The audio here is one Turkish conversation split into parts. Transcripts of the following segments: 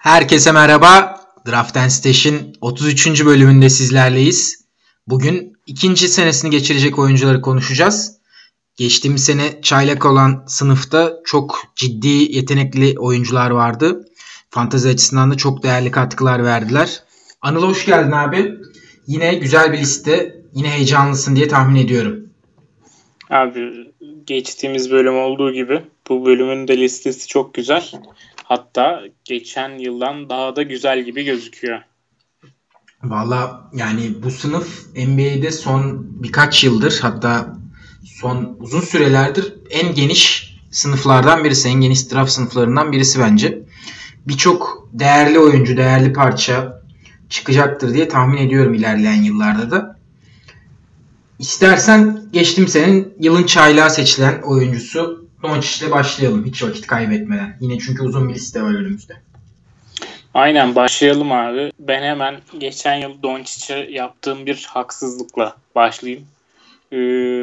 Herkese merhaba. Draft and Stash'in 33. bölümünde sizlerleyiz. Bugün ikinci senesini geçirecek oyuncuları konuşacağız. Geçtiğimiz sene çaylak olan sınıfta çok ciddi yetenekli oyuncular vardı. Fantezi açısından da çok değerli katkılar verdiler. Anıl hoş geldin abi. Yine güzel bir liste. Yine heyecanlısın diye tahmin ediyorum. Abi geçtiğimiz bölüm olduğu gibi bu bölümün de listesi çok güzel. Hatta geçen yıldan daha da güzel gibi gözüküyor. Valla yani bu sınıf NBA'de son birkaç yıldır hatta son uzun sürelerdir en geniş sınıflardan birisi. En geniş draft sınıflarından birisi bence. Birçok değerli oyuncu, değerli parça çıkacaktır diye tahmin ediyorum ilerleyen yıllarda da. İstersen geçtim senin yılın çaylağı seçilen oyuncusu Doncic ile başlayalım hiç vakit kaybetmeden. Yine çünkü uzun bir liste var önümüzde. Aynen başlayalım abi. Ben hemen geçen yıl Doncic'e yaptığım bir haksızlıkla başlayayım. Ee,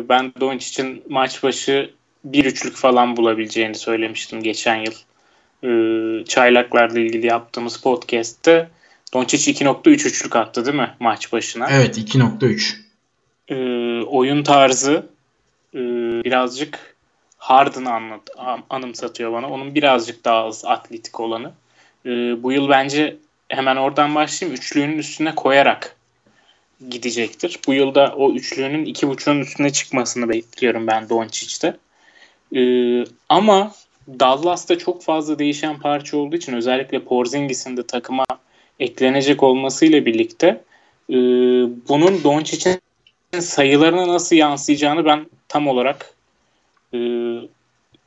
ben Doncic'in maç başı bir üçlük falan bulabileceğini söylemiştim geçen yıl. Ee, çaylaklarla ilgili yaptığımız podcast'te Doncic 2.3 üçlük attı değil mi maç başına? Evet 2.3. Ee, oyun tarzı e, birazcık Harden'ı anlat, anımsatıyor bana. Onun birazcık daha az atletik olanı. Ee, bu yıl bence hemen oradan başlayayım. Üçlüğünün üstüne koyarak gidecektir. Bu yılda o üçlüğünün iki buçuğun üstüne çıkmasını bekliyorum ben Doncic'te. Ee, ama Dallas'ta çok fazla değişen parça olduğu için özellikle Porzingis'in de takıma eklenecek olmasıyla birlikte e, bunun Doncic'in sayılarına nasıl yansıyacağını ben tam olarak e,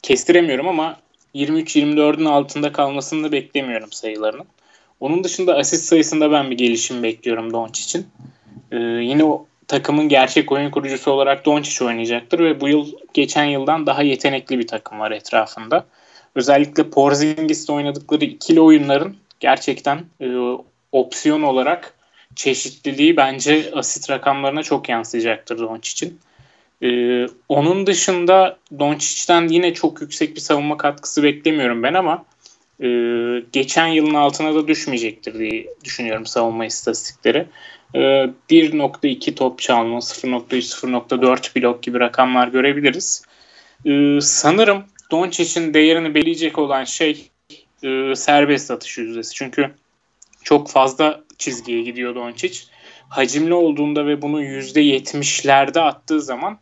kestiremiyorum ama 23-24'ün altında kalmasını da beklemiyorum sayılarının. Onun dışında asist sayısında ben bir gelişim bekliyorum Doncic'in. Ee, yine o takımın gerçek oyun kurucusu olarak Doncic oynayacaktır ve bu yıl geçen yıldan daha yetenekli bir takım var etrafında. Özellikle Porzingis'te oynadıkları ikili oyunların gerçekten e, opsiyon olarak çeşitliliği bence asit rakamlarına çok yansıyacaktır Doncic'in. Ee, onun dışında Doncic'ten yine çok yüksek bir savunma katkısı beklemiyorum ben ama e, geçen yılın altına da düşmeyecektir diye düşünüyorum savunma istatistikleri. E, 1.2 top çalma, 0.3, 0.4 blok gibi rakamlar görebiliriz. E, sanırım Doncic'in değerini belirleyecek olan şey e, serbest atış yüzdesi. Çünkü çok fazla çizgiye gidiyor Doncic. Hacimli olduğunda ve bunu %70'lerde attığı zaman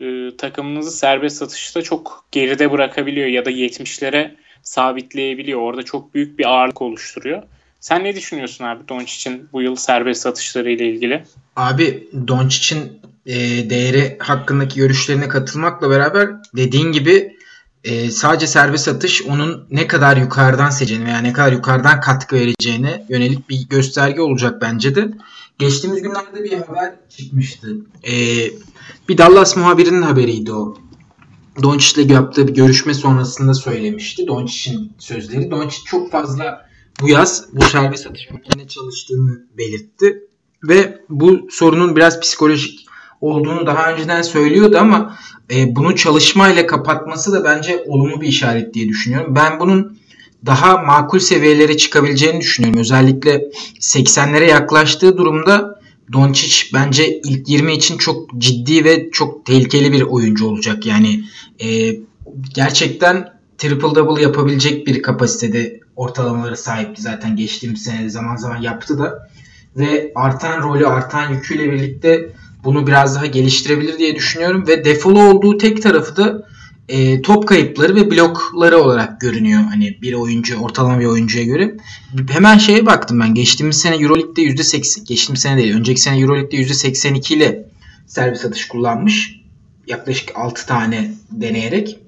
e, takımınızı serbest satışta çok geride bırakabiliyor ya da 70'lere sabitleyebiliyor. Orada çok büyük bir ağırlık oluşturuyor. Sen ne düşünüyorsun abi Doncic'in bu yıl serbest satışları ile ilgili? Abi Doncic'in e, değeri hakkındaki görüşlerine katılmakla beraber dediğin gibi e, sadece serbest atış onun ne kadar yukarıdan seçeceğini veya ne kadar yukarıdan katkı vereceğine yönelik bir gösterge olacak bence de. Geçtiğimiz günlerde bir haber çıkmıştı. E, bir Dallas muhabirinin haberiydi o. Doncic'le yaptığı bir görüşme sonrasında söylemişti. Doncic'in sözleri. Doncic çok fazla bu yaz bu serbest atış modeline çalıştığını belirtti. Ve bu sorunun biraz psikolojik olduğunu daha önceden söylüyordu ama e, bunu çalışmayla kapatması da bence olumlu bir işaret diye düşünüyorum. Ben bunun daha makul seviyelere çıkabileceğini düşünüyorum. Özellikle 80'lere yaklaştığı durumda Doncic bence ilk 20 için çok ciddi ve çok tehlikeli bir oyuncu olacak. Yani e, gerçekten triple double yapabilecek bir kapasitede ortalamaları sahipti zaten geçtiğimiz sene zaman zaman yaptı da ve artan rolü artan yüküyle birlikte bunu biraz daha geliştirebilir diye düşünüyorum ve defolu olduğu tek tarafı da e, top kayıpları ve blokları olarak görünüyor. Hani bir oyuncu ortalama bir oyuncuya göre. Hemen şeye baktım ben. Geçtiğimiz sene EuroLeague'de %80 geçtiğimiz sene değil. Önceki sene EuroLeague'de %82 ile servis atış kullanmış. Yaklaşık 6 tane deneyerek.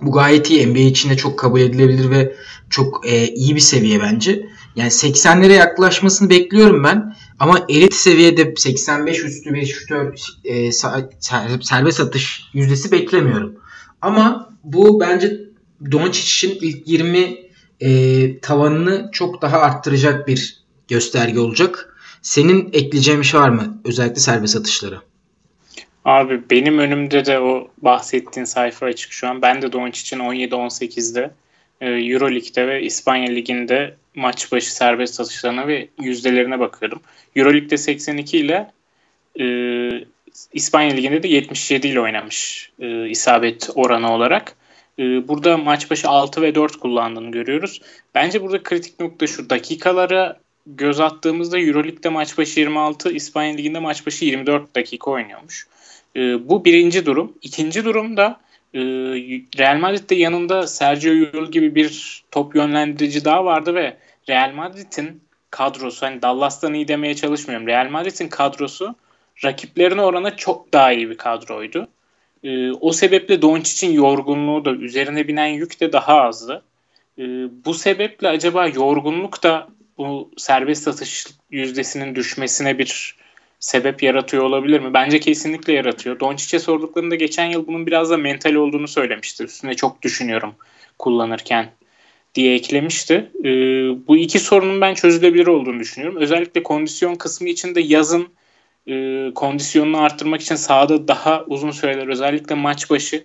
Bu gayet iyi. NBA içinde çok kabul edilebilir ve çok e, iyi bir seviye bence. Yani 80'lere yaklaşmasını bekliyorum ben. Ama elit seviyede 85 üstü bir şutör e, serbest atış yüzdesi beklemiyorum. Ama bu bence Doncic'in ilk 20 e, tavanını çok daha arttıracak bir gösterge olacak. Senin ekleyeceğin bir şey var mı? Özellikle serbest atışları. Abi benim önümde de o bahsettiğin sayfa açık şu an. Ben de Doncic'in 17-18'de e, Euroleague'de ve İspanya Ligi'nde maç başı serbest atışlarına ve yüzdelerine bakıyorum. Euroleague'de 82 ile e, İspanya Ligi'nde de 77 ile oynamış e, isabet oranı olarak. E, burada maç başı 6 ve 4 kullandığını görüyoruz. Bence burada kritik nokta şu dakikalara göz attığımızda Euroleague'de maç başı 26, İspanya Ligi'nde maç başı 24 dakika oynuyormuş. E, bu birinci durum. İkinci durum da e, Real Madrid'de yanında Sergio Yul gibi bir top yönlendirici daha vardı ve Real Madrid'in kadrosu hani Dallas'tan iyi demeye çalışmıyorum. Real Madrid'in kadrosu rakiplerine orana çok daha iyi bir kadroydu. E, o sebeple Doncic'in yorgunluğu da üzerine binen yük de daha azdı. E, bu sebeple acaba yorgunluk da bu serbest atış yüzdesinin düşmesine bir sebep yaratıyor olabilir mi? Bence kesinlikle yaratıyor. Doncic'e sorduklarında geçen yıl bunun biraz da mental olduğunu söylemişti. Üstüne çok düşünüyorum kullanırken diye eklemişti. Ee, bu iki sorunun ben çözülebilir olduğunu düşünüyorum. Özellikle kondisyon kısmı için de yazın e, kondisyonunu arttırmak için sahada daha uzun süreler özellikle maç başı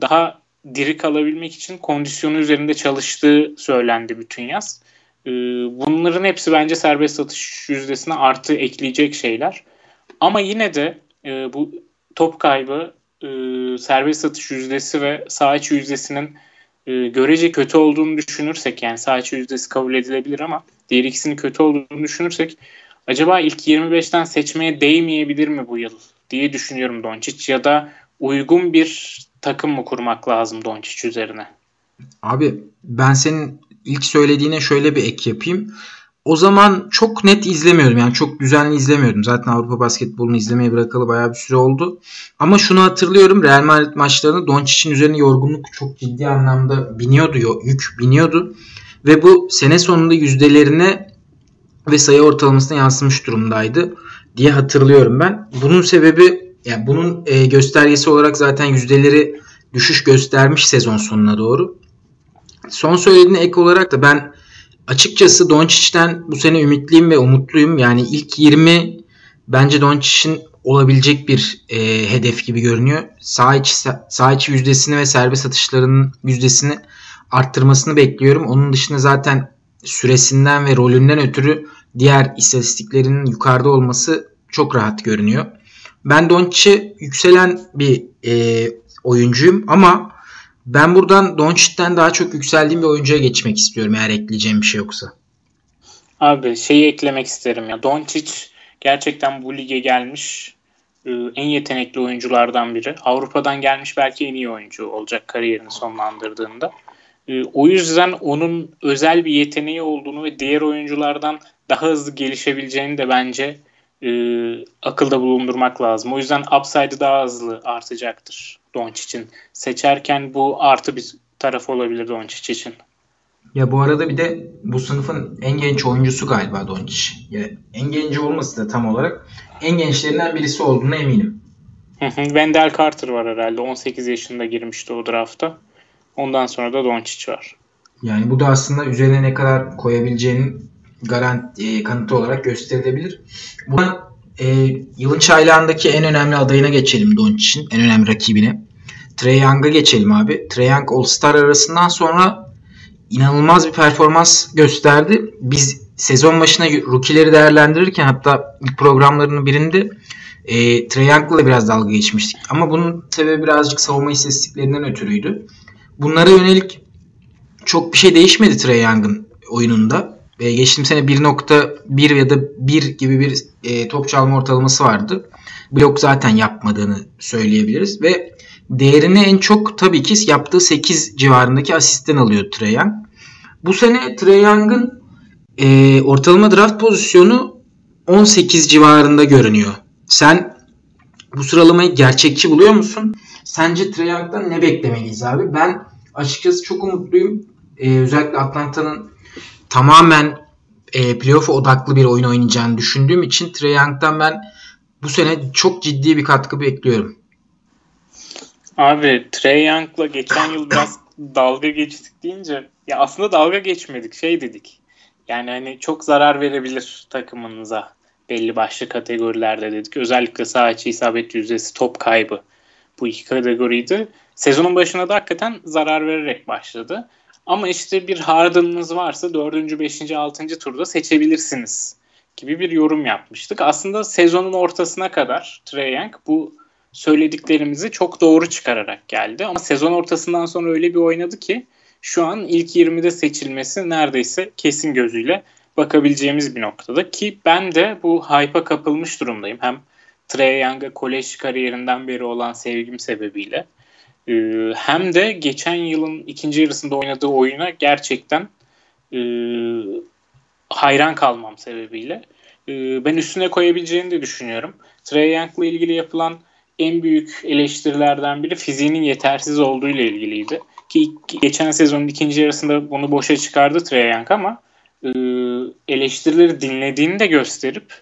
daha diri kalabilmek için kondisyonu üzerinde çalıştığı söylendi bütün yaz. E, bunların hepsi bence serbest atış yüzdesine artı ekleyecek şeyler. Ama yine de e, bu top kaybı, e, serbest atış yüzdesi ve sağ içi yüzdesinin e, görece kötü olduğunu düşünürsek yani sağ içi yüzdesi kabul edilebilir ama diğer ikisinin kötü olduğunu düşünürsek acaba ilk 25'ten seçmeye değmeyebilir mi bu yıl diye düşünüyorum Doncic ya da uygun bir takım mı kurmak lazım Doncic üzerine? Abi ben senin ilk söylediğine şöyle bir ek yapayım. O zaman çok net izlemiyordum. Yani çok düzenli izlemiyordum. Zaten Avrupa basketbolunu izlemeye bırakalı bayağı bir süre oldu. Ama şunu hatırlıyorum. Real Madrid maçlarında Doncic'in üzerine yorgunluk çok ciddi anlamda biniyordu. Yük biniyordu. Ve bu sene sonunda yüzdelerine ve sayı ortalamasına yansımış durumdaydı diye hatırlıyorum ben. Bunun sebebi yani bunun e, göstergesi olarak zaten yüzdeleri düşüş göstermiş sezon sonuna doğru. Son söylediğine ek olarak da ben açıkçası Doncic'ten bu sene ümitliyim ve umutluyum. Yani ilk 20 bence Doncic'in olabilecek bir e, hedef gibi görünüyor. Sağ içi, sağ içi yüzdesini ve serbest atışlarının yüzdesini arttırmasını bekliyorum. Onun dışında zaten süresinden ve rolünden ötürü diğer istatistiklerinin yukarıda olması çok rahat görünüyor. Ben Doncic'e yükselen bir e, oyuncuyum ama ben buradan Doncic'ten daha çok yükseldiğim bir oyuncuya geçmek istiyorum eğer ekleyeceğim bir şey yoksa. Abi şeyi eklemek isterim ya. Doncic gerçekten bu lige gelmiş e, en yetenekli oyunculardan biri. Avrupa'dan gelmiş belki en iyi oyuncu olacak kariyerini sonlandırdığında. E, o yüzden onun özel bir yeteneği olduğunu ve diğer oyunculardan daha hızlı gelişebileceğini de bence e, akılda bulundurmak lazım. O yüzden upside'ı daha hızlı artacaktır Doncic Seçerken bu artı bir tarafı olabilir Doncic için. Ya bu arada bir de bu sınıfın en genç oyuncusu galiba Doncic. Ya en genci olması da tam olarak en gençlerinden birisi olduğuna eminim. Wendell Carter var herhalde. 18 yaşında girmişti o drafta. Ondan sonra da Doncic var. Yani bu da aslında üzerine ne kadar koyabileceğinin garant e, kanıtı olarak gösterilebilir. Buradan e, yılın çaylağındaki en önemli adayına geçelim Doncic'in. En önemli rakibine. Trey Young'a geçelim abi. Trey Young All-Star arasından sonra inanılmaz bir performans gösterdi. Biz sezon başına rookie'leri değerlendirirken hatta ilk programlarının birinde e, Trey Young'la biraz dalga geçmiştik. Ama bunun sebebi birazcık savunma istatistiklerinden ötürüydü. Bunlara yönelik çok bir şey değişmedi Trey Young'ın oyununda. E, geçtiğim sene 1.1 ya da 1 gibi bir e, top çalma ortalaması vardı. Blok zaten yapmadığını söyleyebiliriz ve değerini en çok tabii ki yaptığı 8 civarındaki asistten alıyor Trae Young. Bu sene Trae Young'ın e, ortalama draft pozisyonu 18 civarında görünüyor. Sen bu sıralamayı gerçekçi buluyor musun? Sence Trae Young'dan ne beklemeliyiz abi? Ben açıkçası çok umutluyum. Ee, özellikle Atlanta'nın tamamen e, playoff odaklı bir oyun oynayacağını düşündüğüm için Trae Young'dan ben bu sene çok ciddi bir katkı bekliyorum. Abi Trey Young'la geçen yıl biraz dalga geçtik deyince ya aslında dalga geçmedik şey dedik. Yani hani çok zarar verebilir takımınıza belli başlı kategorilerde dedik. Özellikle sağ içi isabet yüzdesi top kaybı bu iki kategoriydi. Sezonun başına da hakikaten zarar vererek başladı. Ama işte bir Harden'ınız varsa 4. 5. 6. turda seçebilirsiniz gibi bir yorum yapmıştık. Aslında sezonun ortasına kadar Trey Young bu söylediklerimizi çok doğru çıkararak geldi. Ama sezon ortasından sonra öyle bir oynadı ki şu an ilk 20'de seçilmesi neredeyse kesin gözüyle bakabileceğimiz bir noktada. Ki ben de bu hype'a kapılmış durumdayım. Hem Trey Young'a kolej kariyerinden beri olan sevgim sebebiyle e, hem de geçen yılın ikinci yarısında oynadığı oyuna gerçekten e, hayran kalmam sebebiyle e, ben üstüne koyabileceğini de düşünüyorum. Trey Young'la ilgili yapılan en büyük eleştirilerden biri fiziğinin yetersiz olduğu ile ilgiliydi. Ki geçen sezonun ikinci yarısında bunu boşa çıkardı Trey Young ama e, eleştirileri dinlediğini de gösterip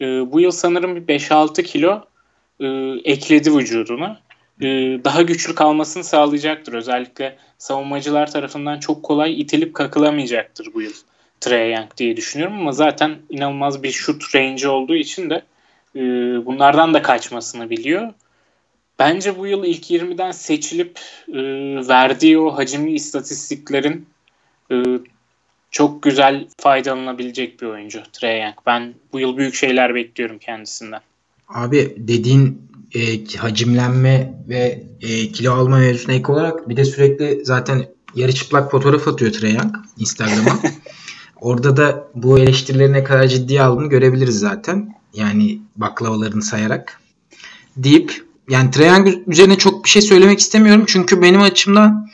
e, bu yıl sanırım bir 5-6 kilo e, ekledi vücuduna. E, daha güçlü kalmasını sağlayacaktır. Özellikle savunmacılar tarafından çok kolay itilip kakılamayacaktır bu yıl Trey Young diye düşünüyorum ama zaten inanılmaz bir şut range olduğu için de e, bunlardan da kaçmasını biliyor. Bence bu yıl ilk 20'den seçilip e, verdiği o hacimli istatistiklerin çok güzel faydalanabilecek bir oyuncu Trey Young. Ben bu yıl büyük şeyler bekliyorum kendisinden. Abi dediğin e, hacimlenme ve e, kilo alma mevzusuna ek olarak bir de sürekli zaten yarı çıplak fotoğraf atıyor Trey Young Instagram'a. Orada da bu eleştirileri ne kadar ciddiye aldığını görebiliriz zaten. Yani baklavalarını sayarak. Deyip yani Trae Young üzerine çok bir şey söylemek istemiyorum. Çünkü benim açımdan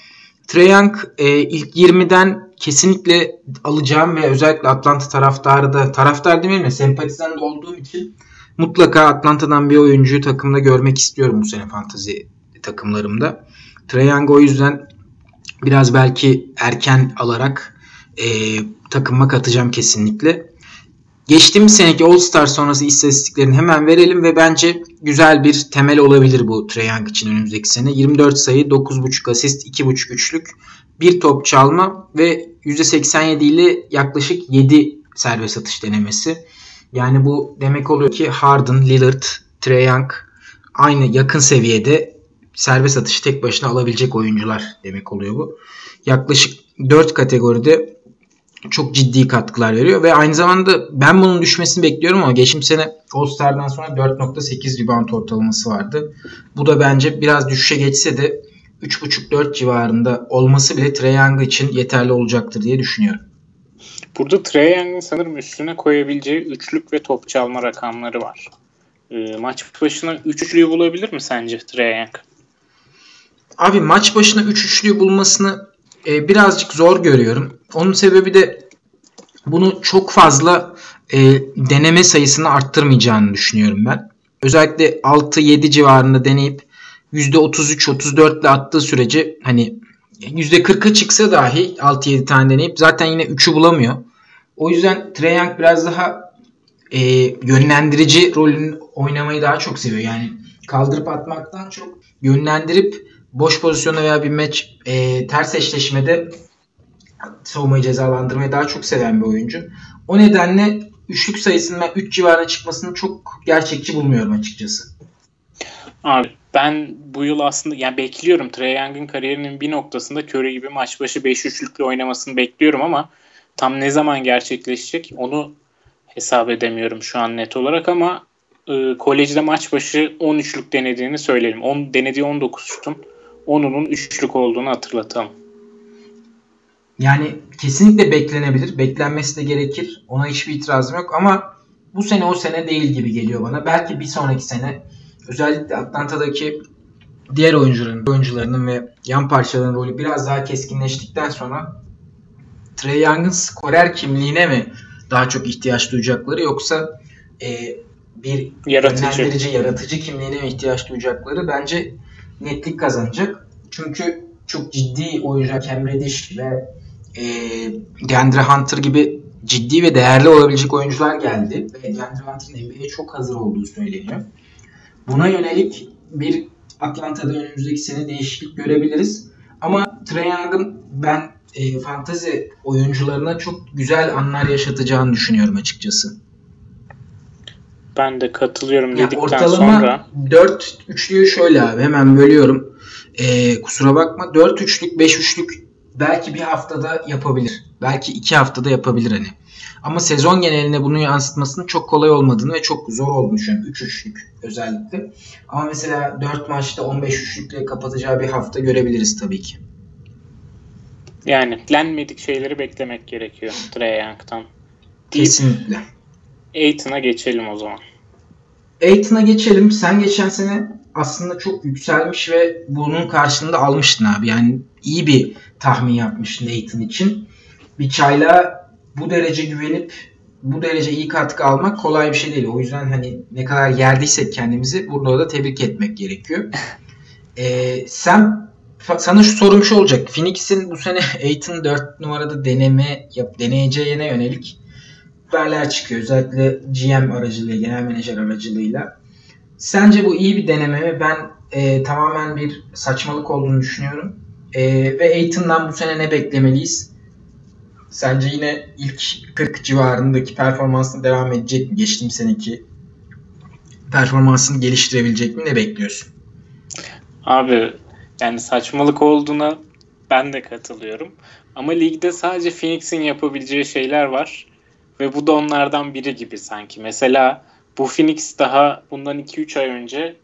Trae Young e, ilk 20'den kesinlikle alacağım ve özellikle Atlanta taraftarı da taraftar demeyeyim de sempatizan da olduğum için mutlaka Atlanta'dan bir oyuncuyu takımda görmek istiyorum bu sene fantazi takımlarımda. Trae Young o yüzden biraz belki erken alarak e, takıma katacağım kesinlikle. Geçtiğimiz seneki All Star sonrası istatistiklerini hemen verelim ve bence güzel bir temel olabilir bu Trae Young için önümüzdeki sene. 24 sayı, 9.5 asist, 2.5 üçlük, bir top çalma ve %87 ile yaklaşık 7 serbest atış denemesi. Yani bu demek oluyor ki Harden, Lillard, Trae Young aynı yakın seviyede serbest atışı tek başına alabilecek oyuncular demek oluyor bu. Yaklaşık 4 kategoride çok ciddi katkılar veriyor ve aynı zamanda ben bunun düşmesini bekliyorum ama geçim sene All-Star'dan sonra 4.8 rebound ortalaması vardı. Bu da bence biraz düşüşe geçse de 3.5-4 civarında olması bile Trae Young için yeterli olacaktır diye düşünüyorum. Burada Trae Young'ın sanırım üstüne koyabileceği üçlük ve top çalma rakamları var. E, maç başına 3 üçlüyü bulabilir mi sence Trae Young? Abi maç başına 3 üç üçlüyü bulmasını e, birazcık zor görüyorum. Onun sebebi de bunu çok fazla e, deneme sayısını arttırmayacağını düşünüyorum ben. Özellikle 6-7 civarında deneyip %33-34 ile attığı sürece hani %40'a çıksa dahi 6-7 tane deneyip zaten yine 3'ü bulamıyor. O yüzden Trae Young biraz daha e, yönlendirici rolünü oynamayı daha çok seviyor. Yani kaldırıp atmaktan çok yönlendirip boş pozisyonda veya bir maç e, ters eşleşmede savunmayı cezalandırmayı daha çok seven bir oyuncu. O nedenle üçlük sayısının ben 3 civarına çıkmasını çok gerçekçi bulmuyorum açıkçası. Abi ben bu yıl aslında yani bekliyorum Trae Young'ın kariyerinin bir noktasında Curry gibi maç başı 5 üçlükle oynamasını bekliyorum ama tam ne zaman gerçekleşecek onu hesap edemiyorum şu an net olarak ama e, kolejde maç başı 10 üçlük denediğini söyleyelim. 10 denediği 19 şutun 10'unun üçlük olduğunu hatırlatalım. Yani kesinlikle beklenebilir. Beklenmesi de gerekir. Ona hiçbir itirazım yok ama bu sene o sene değil gibi geliyor bana. Belki bir sonraki sene özellikle Atlanta'daki diğer oyuncuların, oyuncularının ve yan parçaların rolü biraz daha keskinleştikten sonra Trey Young'ın skorer kimliğine mi daha çok ihtiyaç duyacakları yoksa e, bir yaratıcı. yönlendirici, yaratıcı kimliğine mi ihtiyaç duyacakları bence netlik kazanacak. Çünkü çok ciddi oyuncular Cam Reddish ve e, Deandre Hunter gibi ciddi ve değerli olabilecek oyuncular geldi. Ve Deandre Hunter'ın NBA'ye çok hazır olduğu söyleniyor. Buna yönelik bir Atlanta'da önümüzdeki sene değişiklik görebiliriz. Ama Trae Young'ın ben e, fantazi oyuncularına çok güzel anlar yaşatacağını düşünüyorum açıkçası. Ben de katılıyorum ya dedikten ortalama sonra. 4 üçlüyü şöyle abi hemen bölüyorum. E, kusura bakma 4 üçlük 5 üçlük belki bir haftada yapabilir. Belki iki haftada yapabilir hani. Ama sezon genelinde bunu yansıtmasının çok kolay olmadığını ve çok zor olduğunu düşünüyorum. 3 üçlük özellikle. Ama mesela 4 maçta 15 üçlükle kapatacağı bir hafta görebiliriz tabii ki. Yani lenmedik şeyleri beklemek gerekiyor Trey Young'tan. Kesinlikle. Aiton'a geçelim o zaman. Aiton'a geçelim. Sen geçen sene aslında çok yükselmiş ve bunun karşılığında almıştın abi. Yani iyi bir tahmin yapmıştın Aiton için. Bir çayla bu derece güvenip bu derece iyi katkı almak kolay bir şey değil. O yüzden hani ne kadar yerdiysek kendimizi burada da tebrik etmek gerekiyor. ee, sen sana şu sorum şu olacak. Phoenix'in bu sene Aiton 4 numarada deneme yap, deneyeceğine yönelik haberler çıkıyor. Özellikle GM aracılığıyla, genel menajer aracılığıyla. Sence bu iyi bir deneme mi? Ben e, tamamen bir saçmalık olduğunu düşünüyorum. E, ve Aiton'dan bu sene ne beklemeliyiz? Sence yine ilk 40 civarındaki performansına devam edecek mi? Geçtiğim seneki performansını geliştirebilecek mi? Ne bekliyorsun? Abi yani saçmalık olduğuna ben de katılıyorum. Ama ligde sadece Phoenix'in yapabileceği şeyler var. Ve bu da onlardan biri gibi sanki. Mesela bu Phoenix daha bundan 2-3 ay önce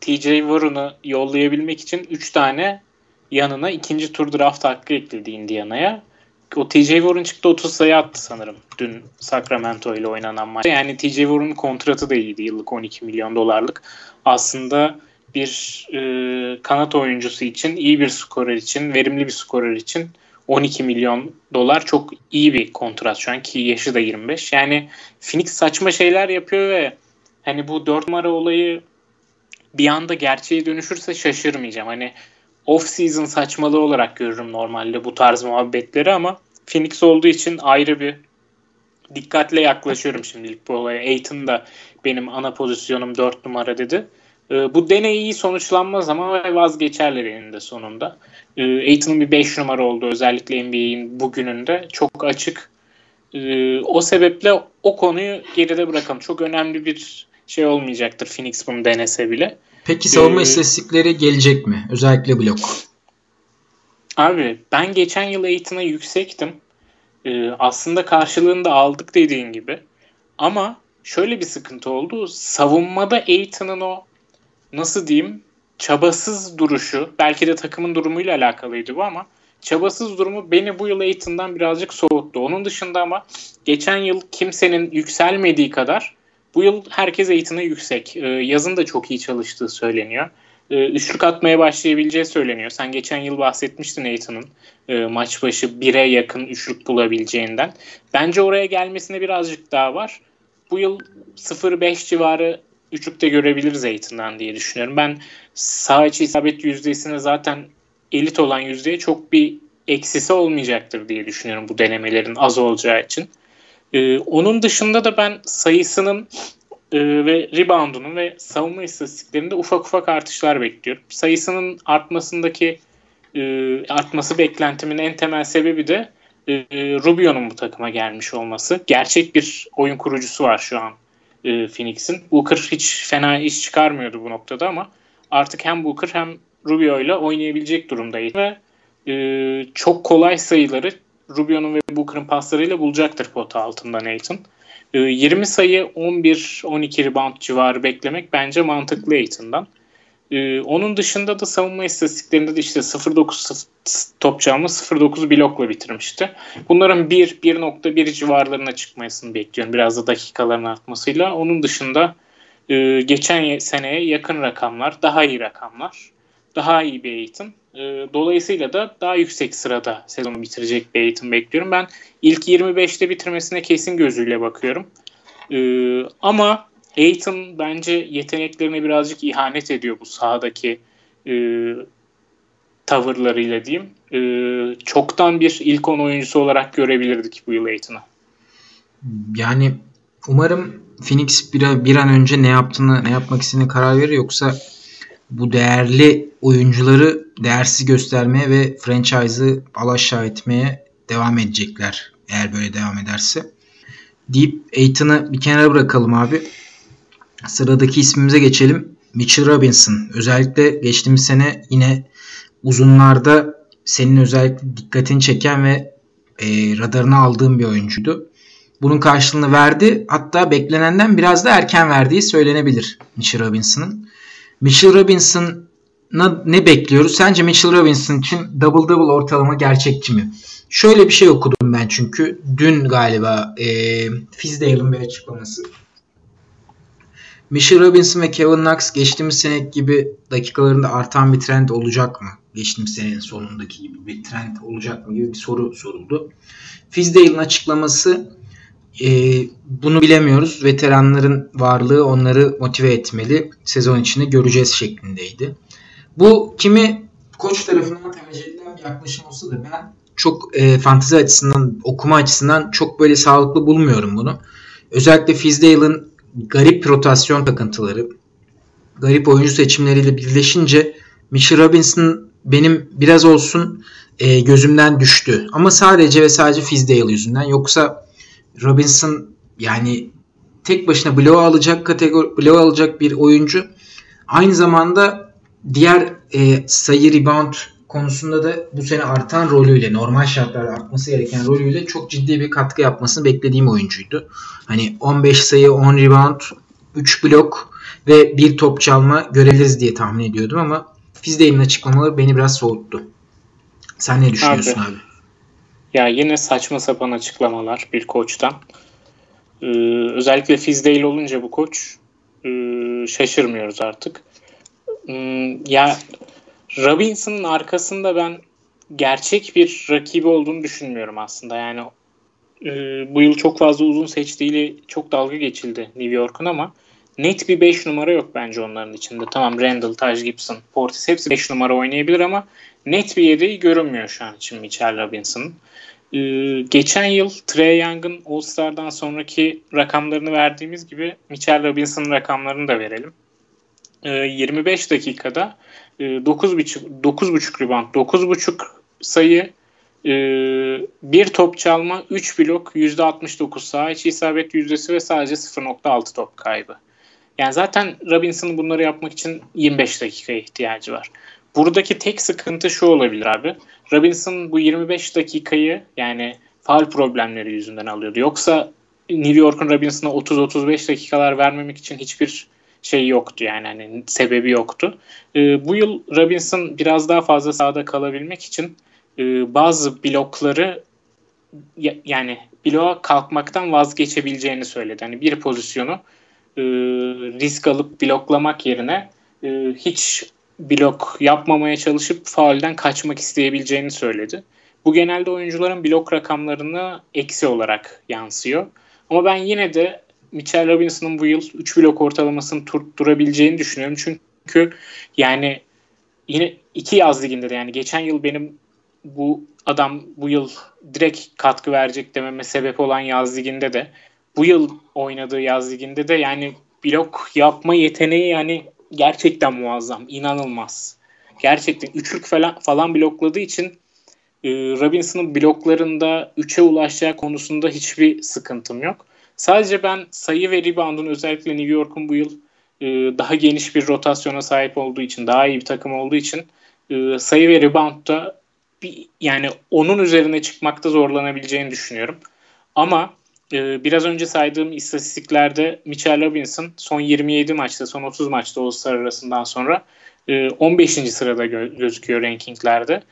TJ Warren'ı yollayabilmek için 3 tane yanına ikinci tur draft hakkı ekledi Indiana'ya. O TJ Warren çıktı 30 sayı attı sanırım dün Sacramento ile oynanan maç. Yani TJ Warren'ın kontratı da iyiydi yıllık 12 milyon dolarlık. Aslında bir e, kanat oyuncusu için, iyi bir skorer için, verimli bir skorer için 12 milyon dolar çok iyi bir kontrat şu an ki yaşı da 25. Yani Phoenix saçma şeyler yapıyor ve hani bu 4 numara olayı bir anda gerçeğe dönüşürse şaşırmayacağım. Hani off season saçmalığı olarak görürüm normalde bu tarz muhabbetleri ama Phoenix olduğu için ayrı bir dikkatle yaklaşıyorum şimdilik bu olaya. Aiton da benim ana pozisyonum 4 numara dedi. Ee, bu deney iyi sonuçlanmaz ama vazgeçerler eninde sonunda. Ee, Aiton'un bir 5 numara olduğu özellikle NBA'in bugününde çok açık. Ee, o sebeple o konuyu geride bırakalım. Çok önemli bir şey olmayacaktır Phoenix bunu denese bile. Peki savunma ee, istatistikleri gelecek mi? Özellikle blok. Abi ben geçen yıl Aiton'a yüksektim. Ee, aslında karşılığını da aldık dediğin gibi. Ama şöyle bir sıkıntı oldu. Savunmada Aiton'un o nasıl diyeyim çabasız duruşu belki de takımın durumuyla alakalıydı bu ama çabasız durumu beni bu yıl Aiton'dan birazcık soğuttu. Onun dışında ama geçen yıl kimsenin yükselmediği kadar bu yıl herkes Aiton'a yüksek. Ee, yazın da çok iyi çalıştığı söyleniyor. Ee, üçlük atmaya başlayabileceği söyleniyor. Sen geçen yıl bahsetmiştin Aiton'un e, maç başı 1'e yakın üçlük bulabileceğinden. Bence oraya gelmesine birazcık daha var. Bu yıl 0-5 civarı üçlükte görebiliriz Aiton'dan diye düşünüyorum. Ben sağ içi isabet yüzdesine zaten elit olan yüzdeye çok bir eksisi olmayacaktır diye düşünüyorum bu denemelerin az olacağı için. Ee, onun dışında da ben sayısının e, ve reboundunun ve savunma istatistiklerinde ufak ufak artışlar bekliyorum. Sayısının artmasındaki e, artması beklentimin en temel sebebi de e, Rubio'nun bu takıma gelmiş olması. Gerçek bir oyun kurucusu var şu an e, Phoenix'in. Booker hiç fena iş çıkarmıyordu bu noktada ama artık hem Booker hem Rubio ile oynayabilecek durumdaydı ve e, çok kolay sayıları Rubio'nun ve Booker'ın paslarıyla bulacaktır pota altında Nathan. E, 20 sayı 11-12 rebound civarı beklemek bence mantıklı Aiton'dan. Ee, onun dışında da savunma istatistiklerinde de işte 0.9 top çalma 0.9 blokla bitirmişti. Bunların 1 1.1 civarlarına çıkmasını bekliyorum biraz da dakikaların artmasıyla. Onun dışında e, geçen seneye yakın rakamlar, daha iyi rakamlar, daha iyi bir eğitim. E, dolayısıyla da daha yüksek sırada sezonu bitirecek bir eğitim bekliyorum. Ben ilk 25'te bitirmesine kesin gözüyle bakıyorum. E, ama Aiton bence yeteneklerine birazcık ihanet ediyor bu sahadaki e, tavırlarıyla diyeyim. E, çoktan bir ilk 10 oyuncusu olarak görebilirdik bu yıl Aiton'u. Yani umarım Phoenix bir, bir an önce ne yaptığını, ne yapmak istediğine karar verir yoksa bu değerli oyuncuları değersiz göstermeye ve franchise'ı alaşağı etmeye devam edecekler eğer böyle devam ederse. Deyip Aiton'ı bir kenara bırakalım abi. Sıradaki ismimize geçelim. Mitchell Robinson. Özellikle geçtiğimiz sene yine uzunlarda senin özellikle dikkatini çeken ve e, radarına aldığın bir oyuncuydu. Bunun karşılığını verdi. Hatta beklenenden biraz da erken verdiği söylenebilir Mitchell Robinson'ın. Mitchell Robinson'a ne bekliyoruz? Sence Mitchell Robinson için double double ortalama gerçekçi mi? Şöyle bir şey okudum ben çünkü. Dün galiba e, Fizdale'ın bir açıklaması. Mitchell Robinson ve Kevin Knox geçtiğimiz sene gibi dakikalarında artan bir trend olacak mı? Geçtiğimiz senenin sonundaki gibi bir trend olacak mı gibi bir soru soruldu. Fizdale'ın açıklaması e, bunu bilemiyoruz. Veteranların varlığı onları motive etmeli. Sezon içinde göreceğiz şeklindeydi. Bu kimi koç tarafından tercih edilen bir yaklaşım olsa da ben çok e, fantezi açısından, okuma açısından çok böyle sağlıklı bulmuyorum bunu. Özellikle Fizdale'ın garip rotasyon takıntıları, garip oyuncu seçimleriyle birleşince Mitchell Robinson benim biraz olsun e, gözümden düştü. Ama sadece ve sadece Fizdale yüzünden. Yoksa Robinson yani tek başına blow alacak kategori blow alacak bir oyuncu. Aynı zamanda diğer e, sayı rebound konusunda da bu sene artan rolüyle normal şartlarda artması gereken rolüyle çok ciddi bir katkı yapmasını beklediğim oyuncuydu. Hani 15 sayı, 10 rebound, 3 blok ve bir top çalma görebiliriz diye tahmin ediyordum ama Fizdale'in açıklamaları beni biraz soğuttu. Sen ne düşünüyorsun abi? abi? Ya yine saçma sapan açıklamalar bir koçtan. Ee, özellikle Fizdale olunca bu koç e, şaşırmıyoruz artık. Hmm, ya Robinson'ın arkasında ben gerçek bir rakibi olduğunu düşünmüyorum aslında. Yani e, bu yıl çok fazla uzun seçtiğiyle çok dalga geçildi New York'un ama net bir 5 numara yok bence onların içinde. Tamam Randall, Taj Gibson, Portis hepsi 5 numara oynayabilir ama net bir yedeği görünmüyor şu an için Mitchell Robinson'ın. Ee, geçen yıl Trey Young'ın All-Star'dan sonraki rakamlarını verdiğimiz gibi Mitchell Robinson'ın rakamlarını da verelim. Ee, 25 dakikada e, 9.5 9.5 rebound, 9.5 sayı, e, bir top çalma, 3 blok, %69 saha içi isabet yüzdesi ve sadece 0.6 top kaybı. Yani zaten Robinson'ın bunları yapmak için 25 dakikaya ihtiyacı var. Buradaki tek sıkıntı şu olabilir abi. Robinson bu 25 dakikayı yani faal problemleri yüzünden alıyordu. Yoksa New York'un Robinson'a 30-35 dakikalar vermemek için hiçbir şey yoktu yani hani sebebi yoktu. Ee, bu yıl Robinson biraz daha fazla sahada kalabilmek için e, bazı blokları ya, yani bloğa kalkmaktan vazgeçebileceğini söyledi. Hani bir pozisyonu e, risk alıp bloklamak yerine e, hiç blok yapmamaya çalışıp faulden kaçmak isteyebileceğini söyledi. Bu genelde oyuncuların blok rakamlarını eksi olarak yansıyor. Ama ben yine de Mitchell Robinson'ın bu yıl 3 blok ortalamasını tutturabileceğini düşünüyorum. Çünkü yani yine iki yaz liginde de yani geçen yıl benim bu adam bu yıl direkt katkı verecek dememe sebep olan yaz liginde de bu yıl oynadığı yaz liginde de yani blok yapma yeteneği yani gerçekten muazzam, inanılmaz. Gerçekten üçlük falan falan blokladığı için e, Robinson'ın bloklarında 3'e ulaşacağı konusunda hiçbir sıkıntım yok. Sadece ben sayı ve rebound'un özellikle New York'un bu yıl e, daha geniş bir rotasyona sahip olduğu için, daha iyi bir takım olduğu için e, sayı ve rebound'da bir, yani onun üzerine çıkmakta zorlanabileceğini düşünüyorum. Ama e, biraz önce saydığım istatistiklerde Mitchell Robinson son 27 maçta, son 30 maçta All-Star arasından sonra e, 15. sırada gö- gözüküyor rankinglerde.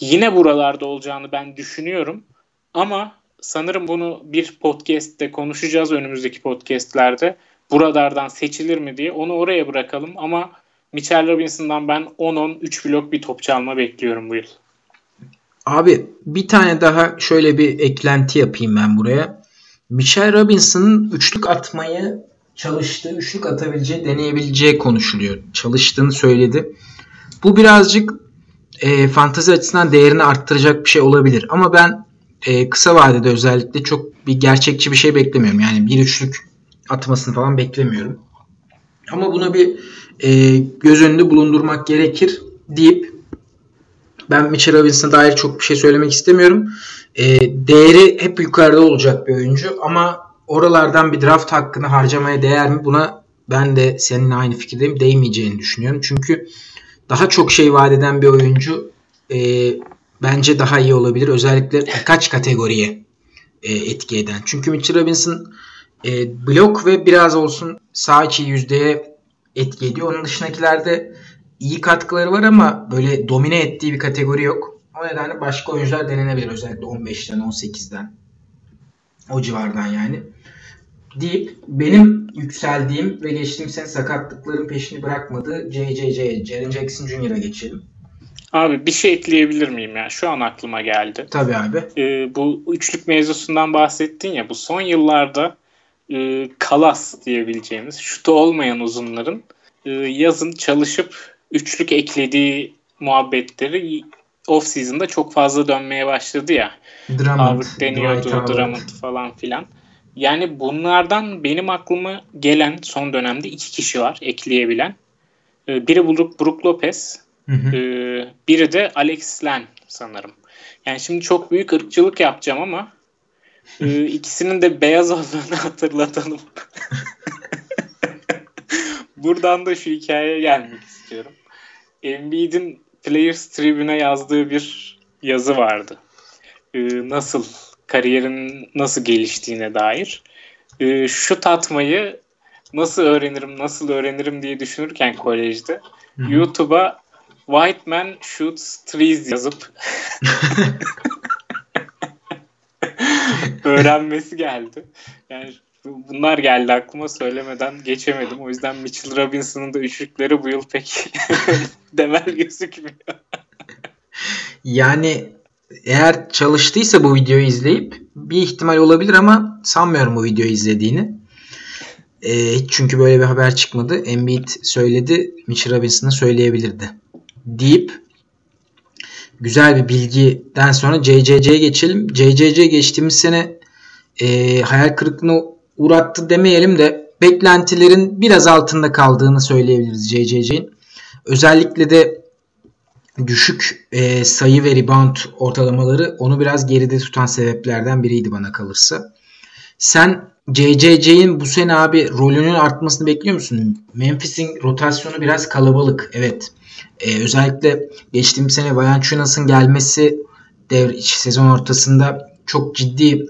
Yine buralarda olacağını ben düşünüyorum. Ama sanırım bunu bir podcast'te konuşacağız önümüzdeki podcast'lerde. Buralardan seçilir mi diye. Onu oraya bırakalım ama Mitchell Robinson'dan ben 10-10 3 blok bir top çalma bekliyorum bu yıl. Abi bir tane daha şöyle bir eklenti yapayım ben buraya. Michelle Robinson'ın üçlük atmayı çalıştığı, üçlük atabileceği, deneyebileceği konuşuluyor. Çalıştığını söyledi. Bu birazcık e, fantazi açısından değerini arttıracak bir şey olabilir. Ama ben e, kısa vadede özellikle çok bir gerçekçi bir şey beklemiyorum. Yani bir üçlük atmasını falan beklemiyorum. Ama buna bir e, göz önünde bulundurmak gerekir deyip ben Mitchell Robinson'a dair çok bir şey söylemek istemiyorum. E, değeri hep yukarıda olacak bir oyuncu ama oralardan bir draft hakkını harcamaya değer mi? Buna ben de seninle aynı fikirdeyim. Değmeyeceğini düşünüyorum. Çünkü daha çok şey vaat eden bir oyuncu e, bence daha iyi olabilir. Özellikle birkaç kategoriye e, etki eden. Çünkü Mitchell Robinson e, blok ve biraz olsun sağ içi yüzdeye etki ediyor. Onun dışındakilerde iyi katkıları var ama böyle domine ettiği bir kategori yok. O nedenle başka oyuncular denenebilir. Özellikle 15'ten 18'den. O civardan yani. Deyip benim yükseldiğim ve geçtiğim sene sakatlıkların peşini bırakmadığı JJJ, Jaren Jackson Jr.'a geçelim. Abi bir şey ekleyebilir miyim ya? Şu an aklıma geldi. Tabii abi. Ee, bu üçlük mevzusundan bahsettin ya. Bu son yıllarda e, kalas diyebileceğimiz şutu olmayan uzunların e, yazın çalışıp üçlük eklediği muhabbetleri off season'da çok fazla dönmeye başladı ya. Drummond, deniyordu, Drummond falan filan. Yani bunlardan benim aklıma gelen son dönemde iki kişi var ekleyebilen. Ee, biri Brook, Brook Lopez, hı hı. Ee, biri de Alex Len sanırım. Yani şimdi çok büyük ırkçılık yapacağım ama e, ikisinin de beyaz olduğunu hatırlatalım. Buradan da şu hikayeye gelmek istiyorum. Embiid'in Players Tribune'e yazdığı bir yazı vardı. Ee, nasıl kariyerin nasıl geliştiğine dair. Ee, şu tatmayı nasıl öğrenirim, nasıl öğrenirim diye düşünürken kolejde YouTube'a White Man Shoots Trees yazıp öğrenmesi geldi. Yani bunlar geldi aklıma söylemeden geçemedim. O yüzden Mitchell Robinson'ın da üçlükleri bu yıl pek demel gözükmüyor. yani eğer çalıştıysa bu videoyu izleyip bir ihtimal olabilir ama sanmıyorum bu videoyu izlediğini. E, çünkü böyle bir haber çıkmadı. Embiid söyledi, Mitchell Robinson'a söyleyebilirdi. Deyip güzel bir bilgiden sonra CCC'ye geçelim. CCC geçtiğimiz sene e, hayal kırıklığına uğrattı demeyelim de beklentilerin biraz altında kaldığını söyleyebiliriz CCC'nin. Özellikle de düşük e, sayı ve rebound ortalamaları onu biraz geride tutan sebeplerden biriydi bana kalırsa. Sen CCC'nin bu sene abi rolünün artmasını bekliyor musun? Memphis'in rotasyonu biraz kalabalık. Evet. Ee, özellikle geçtiğimiz sene Valanciunas'ın gelmesi devre sezon ortasında çok ciddi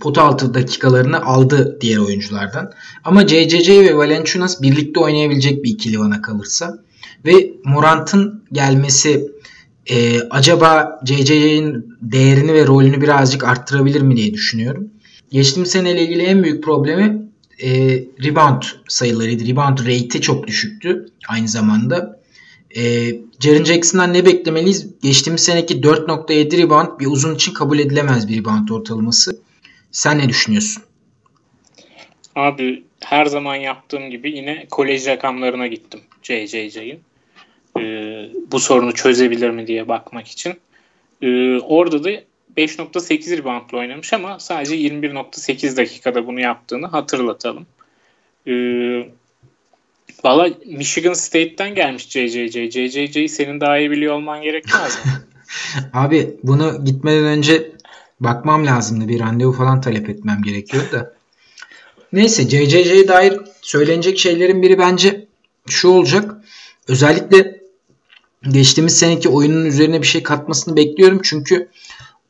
pot altı dakikalarını aldı diğer oyunculardan. Ama CCC ve Valanciunas birlikte oynayabilecek bir ikili bana kalırsa. Ve Morant'ın gelmesi e, acaba CCC'nin değerini ve rolünü birazcık arttırabilir mi diye düşünüyorum. Geçtiğimiz seneyle ilgili en büyük problemi e, rebound sayılarıydı. Rebound rate'i çok düşüktü aynı zamanda. E, Jaren Jackson'dan ne beklemeliyiz? Geçtiğimiz seneki 4.7 rebound bir uzun için kabul edilemez bir rebound ortalaması. Sen ne düşünüyorsun? Abi her zaman yaptığım gibi yine kolej rakamlarına gittim JJJ'in. Ee, bu sorunu çözebilir mi diye bakmak için. Ee, orada da 5.8 reboundla oynamış ama sadece 21.8 dakikada bunu yaptığını hatırlatalım. Ee, Valla Michigan State'ten gelmiş JJJ. JJJ'yi senin daha iyi biliyor olman gerekmez mi? Abi bunu gitmeden önce bakmam lazımdı. Bir randevu falan talep etmem gerekiyor da. Neyse JJJ'ye dair söylenecek şeylerin biri bence şu olacak. Özellikle geçtiğimiz seneki oyunun üzerine bir şey katmasını bekliyorum. Çünkü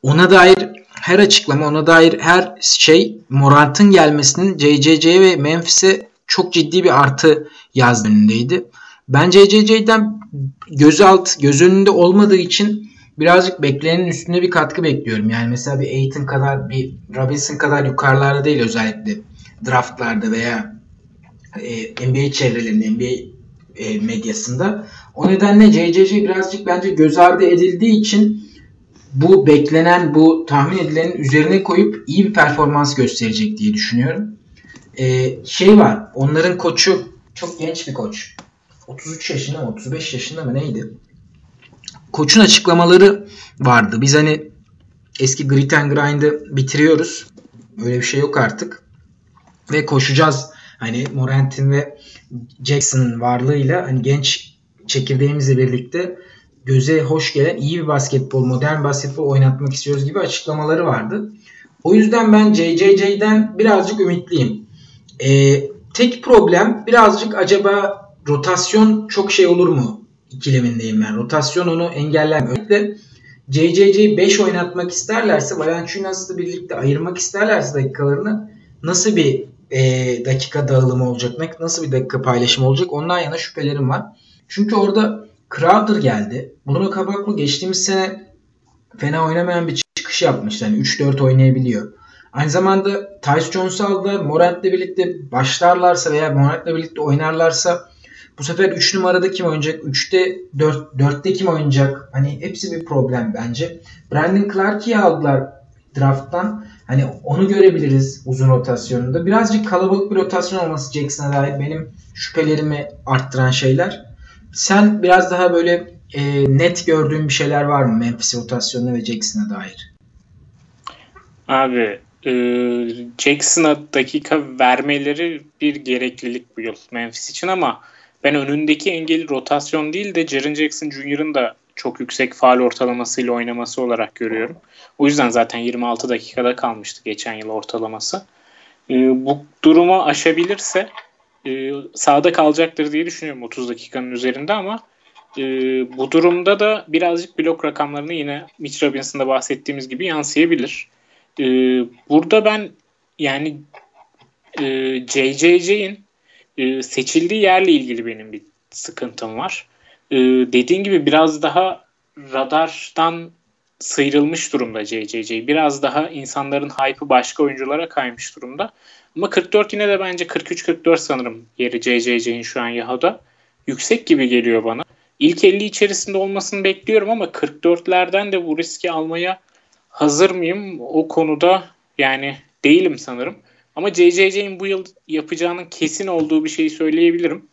ona dair her açıklama, ona dair her şey Morant'ın gelmesinin JJJ ve Memphis'e çok ciddi bir artı yaz önündeydi. Ben JJJ'den göz alt, göz önünde olmadığı için birazcık beklenenin üstünde bir katkı bekliyorum. Yani mesela bir Aiton kadar, bir Robinson kadar yukarılarda değil özellikle draftlarda veya e, NBA çevrelerinde, NBA e, medyasında. O nedenle JJJ birazcık bence göz ardı edildiği için bu beklenen, bu tahmin edilenin üzerine koyup iyi bir performans gösterecek diye düşünüyorum. Ee, şey var, onların koçu çok genç bir koç. 33 yaşında mı, 35 yaşında mı neydi? Koçun açıklamaları vardı. Biz hani eski grit and grind'ı bitiriyoruz. Öyle bir şey yok artık. Ve koşacağız. Hani Morant'in ve Jackson'ın varlığıyla hani genç çekirdeğimizle birlikte göze hoş gelen iyi bir basketbol, modern basketbol oynatmak istiyoruz gibi açıklamaları vardı. O yüzden ben JJJ'den birazcık ümitliyim. Ee, tek problem birazcık acaba rotasyon çok şey olur mu ikilemindeyim ben. Rotasyon onu engeller mi? Özellikle JJJ'yi 5 oynatmak isterlerse Valanciunas'la birlikte ayırmak isterlerse dakikalarını nasıl bir e, dakika dağılımı olacak, nasıl bir dakika paylaşımı olacak ondan yana şüphelerim var. Çünkü orada Crowder geldi. Bruno Caboclo geçtiğimiz sene fena oynamayan bir çıkış yapmış. Yani 3-4 oynayabiliyor. Aynı zamanda Tyce Jones'u aldılar. Morant'le birlikte başlarlarsa veya Morant'le birlikte oynarlarsa bu sefer 3 numarada kim oynayacak? 3'te 4, 4'te kim oynayacak? Hani hepsi bir problem bence. Brandon Clark'ı aldılar drafttan. Hani onu görebiliriz uzun rotasyonunda. Birazcık kalabalık bir rotasyon olması Jackson'a dair benim şüphelerimi arttıran şeyler. Sen biraz daha böyle e, net gördüğün bir şeyler var mı Memphis rotasyonuna ve Jackson'a dair? Abi e, Jackson'a dakika vermeleri bir gereklilik bu yıl Memphis için ama ben önündeki engeli rotasyon değil de Jaren Jackson Jr.'ın da çok yüksek faal ortalamasıyla oynaması olarak görüyorum. O yüzden zaten 26 dakikada kalmıştı geçen yıl ortalaması. E, bu durumu aşabilirse e, sahada kalacaktır diye düşünüyorum 30 dakikanın üzerinde ama e, bu durumda da birazcık blok rakamlarını yine Mitch Robinson'da bahsettiğimiz gibi yansıyabilir. E, burada ben yani e, JJJ'in e, seçildiği yerle ilgili benim bir sıkıntım var. E, dediğin gibi biraz daha radardan sıyrılmış durumda JJJ. Biraz daha insanların hype'ı başka oyunculara kaymış durumda. Ama 44 yine de bence 43-44 sanırım yeri JJJ'in şu an Yahoo'da. Yüksek gibi geliyor bana. İlk 50 içerisinde olmasını bekliyorum ama 44'lerden de bu riski almaya hazır mıyım? O konuda yani değilim sanırım. Ama JJJ'in bu yıl yapacağının kesin olduğu bir şeyi söyleyebilirim.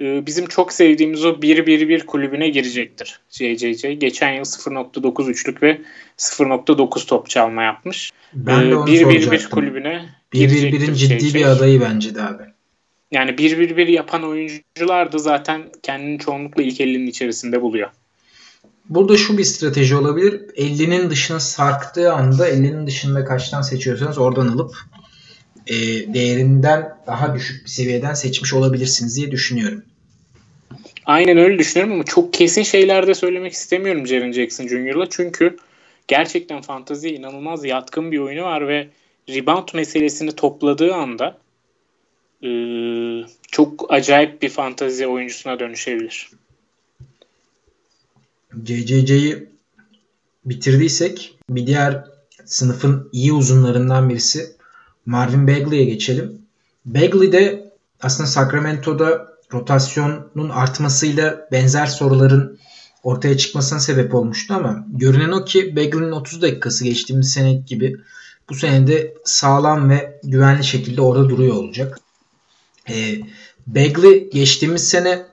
Ee, bizim çok sevdiğimiz o 1-1-1 kulübüne girecektir JJJ. Geçen yıl 0.9 üçlük ve 0.9 top çalma yapmış. Ben de onu 1-1-1 kulübüne 1-1-1'in ciddi bir adayı bence de abi. Yani 1-1-1 yapan oyuncular da zaten kendini çoğunlukla ilk 50'nin içerisinde buluyor. Burada şu bir strateji olabilir. 50'nin dışına sarktığı anda 50'nin dışında kaçtan seçiyorsanız oradan alıp e, değerinden daha düşük bir seviyeden seçmiş olabilirsiniz diye düşünüyorum. Aynen öyle düşünüyorum ama çok kesin şeyler de söylemek istemiyorum Jaren Jackson Jr.'la. Çünkü gerçekten fanteziye inanılmaz yatkın bir oyunu var ve rebound meselesini topladığı anda e, çok acayip bir fantazi oyuncusuna dönüşebilir. CCC'yi bitirdiysek bir diğer sınıfın iyi uzunlarından birisi Marvin Bagley'e geçelim. Bagley de aslında Sacramento'da rotasyonun artmasıyla benzer soruların ortaya çıkmasına sebep olmuştu ama görünen o ki Bagley'nin 30 dakikası geçtiğimiz sene gibi bu senede sağlam ve güvenli şekilde orada duruyor olacak. E, Bagley geçtiğimiz sene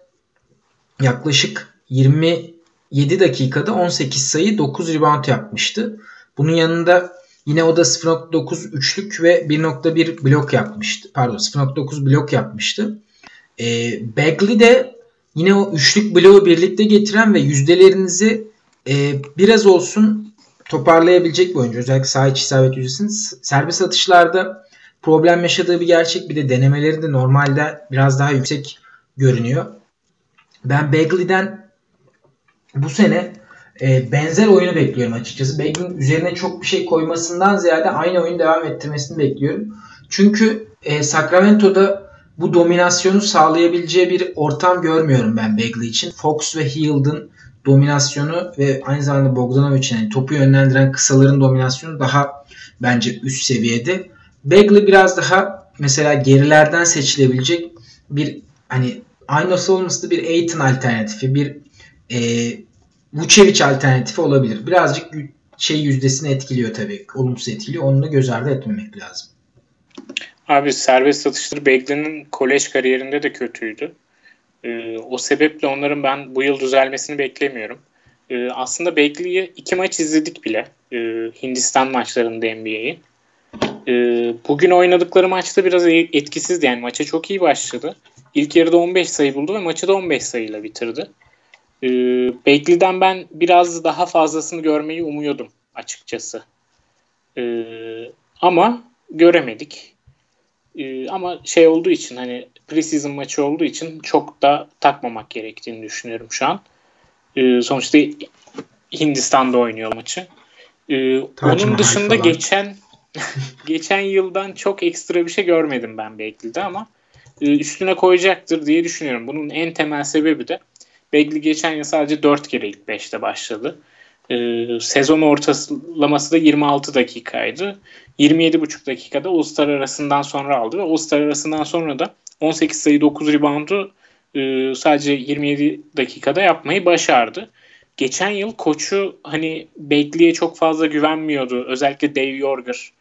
yaklaşık 27 dakikada 18 sayı 9 rebound yapmıştı. Bunun yanında yine o da 0.9 üçlük ve 1.1 blok yapmıştı. Pardon 0.9 blok yapmıştı. E, Bagley de yine o üçlük bloğu birlikte getiren ve yüzdelerinizi e, biraz olsun toparlayabilecek bir oyuncu. Özellikle saha içi isabet yüzdesini. Serbest atışlarda problem yaşadığı bir gerçek. Bir de denemeleri de normalde biraz daha yüksek görünüyor. Ben Bagley'den bu sene e, benzer oyunu bekliyorum açıkçası. Bagley'in üzerine çok bir şey koymasından ziyade aynı oyunu devam ettirmesini bekliyorum. Çünkü e, Sacramento'da bu dominasyonu sağlayabileceği bir ortam görmüyorum ben Bagley için. Fox ve Hield'ın dominasyonu ve aynı zamanda Bogdanovic'in yani topu yönlendiren kısaların dominasyonu daha bence üst seviyede. Bagley biraz daha mesela gerilerden seçilebilecek bir hani aynı olması da bir Aiton alternatifi, bir e, Vucevic alternatifi olabilir. Birazcık şey yüzdesini etkiliyor tabii. Olumsuz etkiliyor. Onu da göz ardı etmemek lazım. Abi serbest satışları Bagley'nin kolej kariyerinde de kötüydü. Ee, o sebeple onların ben bu yıl düzelmesini beklemiyorum. Ee, aslında Bagley'i iki maç izledik bile. Ee, Hindistan maçlarında NBA'yi. E, bugün oynadıkları maçta biraz etkisizdi. Yani maça çok iyi başladı. İlk yarıda 15 sayı buldu ve maçı da 15 sayıyla bitirdi. E, Bagley'den ben biraz daha fazlasını görmeyi umuyordum açıkçası. E, ama göremedik. E, ama şey olduğu için hani preseason maçı olduğu için çok da takmamak gerektiğini düşünüyorum şu an. E, sonuçta Hindistan'da oynuyor maçı. Ee, onun dışında falan. geçen geçen yıldan çok ekstra bir şey görmedim ben Begley'de ama e, üstüne koyacaktır diye düşünüyorum. Bunun en temel sebebi de Begley geçen yıl sadece 4 kere ilk 5'te başladı. Ee, sezon ortalaması da 26 dakikaydı. 27,5 dakikada All-Star arasından sonra aldı ve All-Star arasından sonra da 18 sayı 9 reboundu e, sadece 27 dakikada yapmayı başardı. Geçen yıl koçu hani Begley'e çok fazla güvenmiyordu. Özellikle Dave Yorger.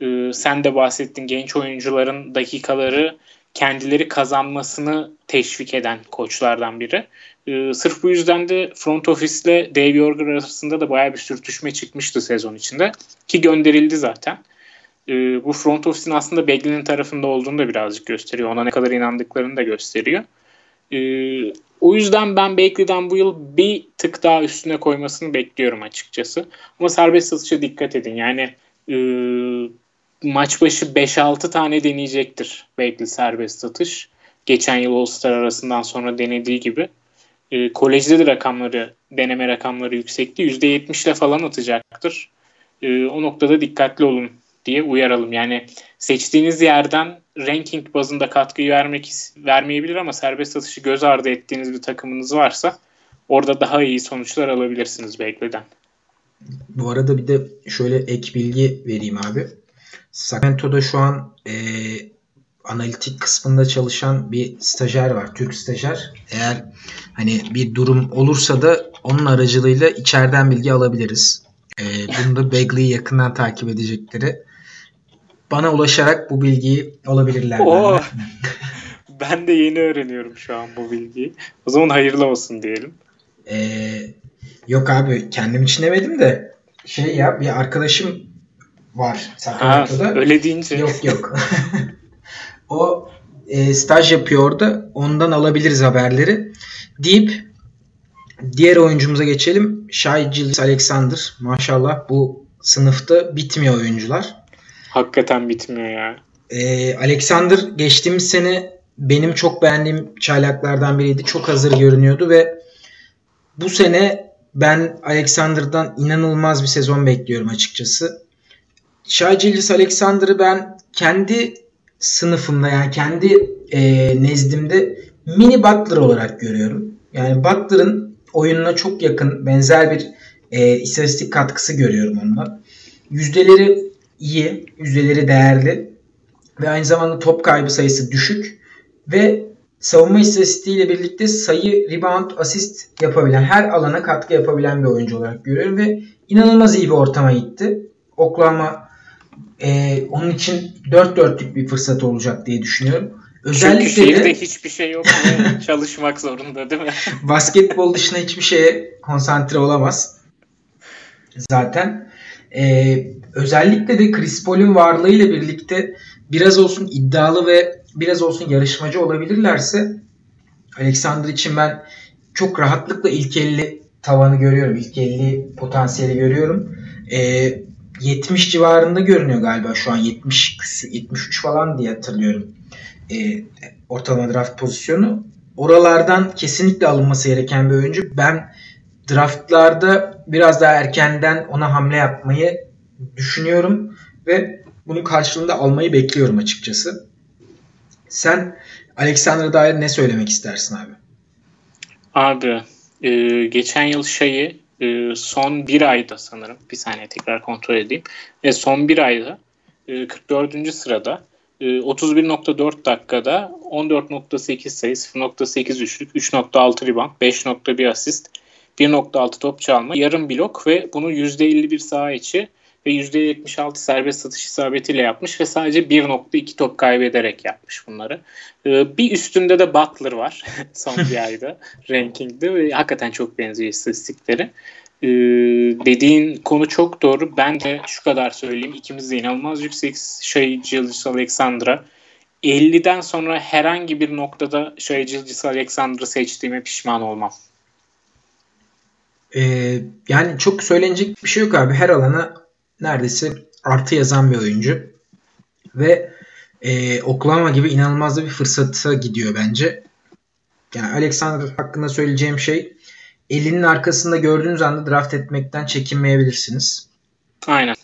E, sen de bahsettin genç oyuncuların dakikaları kendileri kazanmasını teşvik eden koçlardan biri. E, sırf bu yüzden de front ofisle Dave Yorger arasında da baya bir sürtüşme çıkmıştı sezon içinde. Ki gönderildi zaten. E, bu front ofisin aslında Begley'nin tarafında olduğunu da birazcık gösteriyor. Ona ne kadar inandıklarını da gösteriyor. E, o yüzden ben Bakley'den bu yıl bir tık daha üstüne koymasını bekliyorum açıkçası. Ama serbest satışa dikkat edin. Yani e, maç başı 5-6 tane deneyecektir Bakley serbest satış. Geçen yıl All-Star arasından sonra denediği gibi. E, kolejde de rakamları, deneme rakamları yüksekti. %70 ile falan atacaktır. E, o noktada dikkatli olun diye uyaralım. Yani seçtiğiniz yerden ranking bazında katkıyı vermek vermeyebilir ama serbest satışı göz ardı ettiğiniz bir takımınız varsa orada daha iyi sonuçlar alabilirsiniz Bekleden. Bu arada bir de şöyle ek bilgi vereyim abi. Sacramento'da şu an e, analitik kısmında çalışan bir stajyer var. Türk stajyer. Eğer hani bir durum olursa da onun aracılığıyla içeriden bilgi alabiliriz. E, bunu da Bagley'i yakından takip edecekleri bana ulaşarak bu bilgiyi alabilirler. Oo. ben de yeni öğreniyorum şu an bu bilgiyi. O zaman hayırlı olsun diyelim. Ee, yok abi kendim için demedim de şey ya bir arkadaşım var Sacramento'da. Ha, öyle deyince. Yok yok. o e, staj yapıyor orada. Ondan alabiliriz haberleri. Deyip diğer oyuncumuza geçelim. Shai Gilgis Alexander. Maşallah bu sınıfta bitmiyor oyuncular. Hakikaten bitmiyor ya. Ee, Alexander geçtiğimiz sene benim çok beğendiğim çaylaklardan biriydi. Çok hazır görünüyordu ve bu sene ben Alexander'dan inanılmaz bir sezon bekliyorum açıkçası. Shai Gilgis Alexander'ı ben kendi sınıfımda yani kendi e, nezdimde mini Butler olarak görüyorum. Yani Butler'ın oyununa çok yakın benzer bir e, istatistik katkısı görüyorum ondan. Yüzdeleri iyi, yüzdeleri değerli ve aynı zamanda top kaybı sayısı düşük ve savunma istatistiğiyle birlikte sayı, rebound, asist yapabilen, her alana katkı yapabilen bir oyuncu olarak görüyorum ve inanılmaz iyi bir ortama gitti. Oklahoma e, onun için dört dörtlük bir fırsat olacak diye düşünüyorum. Özellikle Çünkü şehirde de, hiçbir şey yok çalışmak zorunda değil mi? basketbol dışında hiçbir şeye konsantre olamaz. Zaten e, özellikle de Chris Paul'un varlığıyla birlikte biraz olsun iddialı ve biraz olsun yarışmacı olabilirlerse Alexander için ben çok rahatlıkla ilk 50 tavanı görüyorum. İlk 50 potansiyeli görüyorum. E, 70 civarında görünüyor galiba şu an 70 73 falan diye hatırlıyorum. E, ortalama draft pozisyonu. Oralardan kesinlikle alınması gereken bir oyuncu. Ben draftlarda biraz daha erkenden ona hamle yapmayı düşünüyorum ve bunun karşılığında almayı bekliyorum açıkçası. Sen Alexander'a dair ne söylemek istersin abi? Abi e, geçen yıl şeyi e, son bir ayda sanırım bir saniye tekrar kontrol edeyim ve son bir ayda e, 44. sırada e, 31.4 dakikada 14.8 sayı 0.8 üçlük 3.6 rebound 5.1 asist 1.6 top çalma yarım blok ve bunu %51 saha içi ve %76 serbest satış isabetiyle yapmış ve sadece 1.2 top kaybederek yapmış bunları. Ee, bir üstünde de Butler var son bir ayda rankingde ve hakikaten çok benziyor istatistikleri. Ee, dediğin konu çok doğru. Ben de şu kadar söyleyeyim. İkimiz de inanılmaz yüksek şey Gilgis Alexandra. 50'den sonra herhangi bir noktada şey Gilgis Alexandra'ı seçtiğime pişman olmam. Ee, yani çok söylenecek bir şey yok abi. Her alana neredeyse artı yazan bir oyuncu. Ve e, Oklahoma gibi inanılmaz bir fırsata gidiyor bence. Yani Alexander hakkında söyleyeceğim şey elinin arkasında gördüğünüz anda draft etmekten çekinmeyebilirsiniz. Aynen.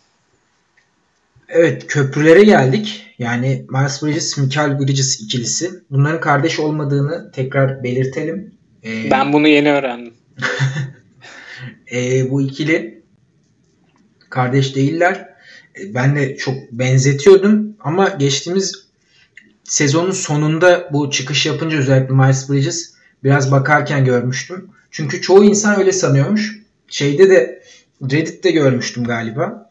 Evet köprülere geldik. Yani Miles Bridges, Michael Bridges ikilisi. Bunların kardeş olmadığını tekrar belirtelim. Ee, ben bunu yeni öğrendim. e, bu ikili kardeş değiller. E, ben de çok benzetiyordum ama geçtiğimiz sezonun sonunda bu çıkış yapınca özellikle Miles Bridges biraz bakarken görmüştüm. Çünkü çoğu insan öyle sanıyormuş. Şeyde de Reddit'te görmüştüm galiba.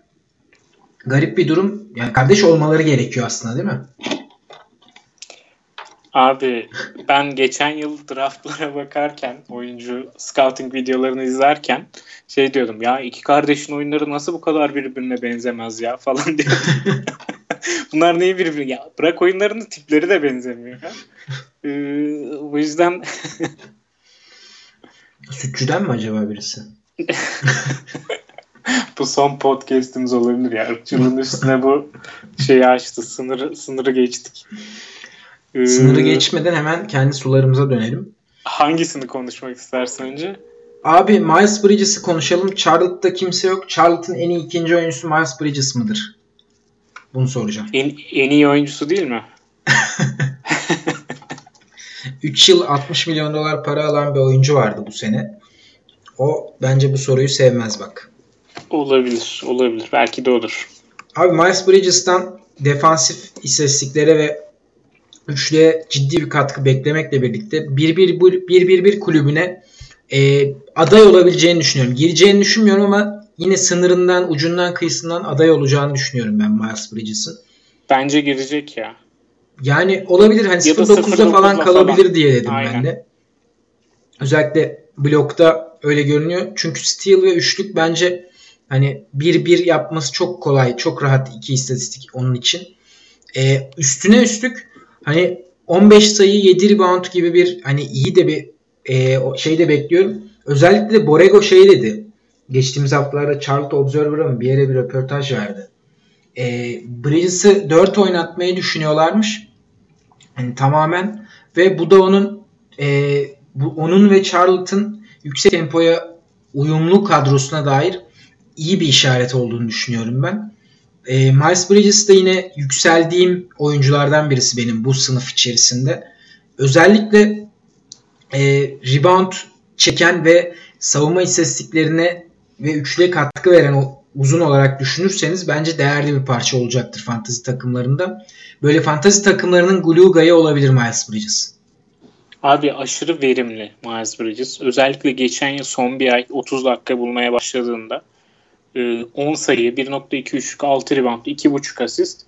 Garip bir durum. Yani kardeş olmaları gerekiyor aslında değil mi? Abi ben geçen yıl draftlara bakarken oyuncu scouting videolarını izlerken şey diyordum ya iki kardeşin oyunları nasıl bu kadar birbirine benzemez ya falan diyordum. Bunlar neyi birbirine ya bırak oyunlarının tipleri de benzemiyor. Ha? Ee, bu yüzden Sütçüden mi acaba birisi? bu son podcast'imiz olabilir ya. Irkçılığın üstüne bu şeyi açtı. Sınırı, sınırı geçtik. Ee, sınırı geçmeden hemen kendi sularımıza dönelim. Hangisini konuşmak istersin önce? Abi Miles Bridges'i konuşalım. Charlotte'da kimse yok. Charlotte'ın en iyi ikinci oyuncusu Miles Bridges mıdır? Bunu soracağım. En, en iyi oyuncusu değil mi? 3 yıl 60 milyon dolar para alan bir oyuncu vardı bu sene. O bence bu soruyu sevmez bak. Olabilir, olabilir. Belki de olur. Abi Miles Bridges'tan defansif istatistiklere ve üçlüye ciddi bir katkı beklemekle birlikte 1-1-1 kulübüne e, aday olabileceğini düşünüyorum. Gireceğini düşünmüyorum ama yine sınırından, ucundan, kıyısından aday olacağını düşünüyorum ben Miles Bridges'ın. Bence girecek ya. Yani olabilir hani 0.9'da falan kalabilir falan. diye dedim Aynen. ben de. Özellikle blokta öyle görünüyor. Çünkü steal ve üçlük bence hani 1-1 yapması çok kolay. Çok rahat iki istatistik onun için. Ee, üstüne üstlük hani 15 sayı 7 rebound gibi bir hani iyi de bir e, şey de bekliyorum. Özellikle de Borrego şey dedi. Geçtiğimiz haftalarda Charlotte Observer'a mı bir yere bir röportaj verdi. E, Bridges'ı 4 oynatmayı düşünüyorlarmış. Yani tamamen ve bu da onun e, bu onun ve Charlotte'ın yüksek tempoya uyumlu kadrosuna dair iyi bir işaret olduğunu düşünüyorum ben. E, Miles Bridges de yine yükseldiğim oyunculardan birisi benim bu sınıf içerisinde. Özellikle e, rebound çeken ve savunma istatistiklerine ve üçlüye katkı veren o uzun olarak düşünürseniz bence değerli bir parça olacaktır fantasy takımlarında. Böyle fantasy takımlarının Gluga'yı olabilir Miles Bridges. Abi aşırı verimli Miles Bridges. Özellikle geçen yıl son bir ay 30 dakika bulmaya başladığında 10 e, sayı, 1.2 üçlük, 6 rebound, 2.5 asist,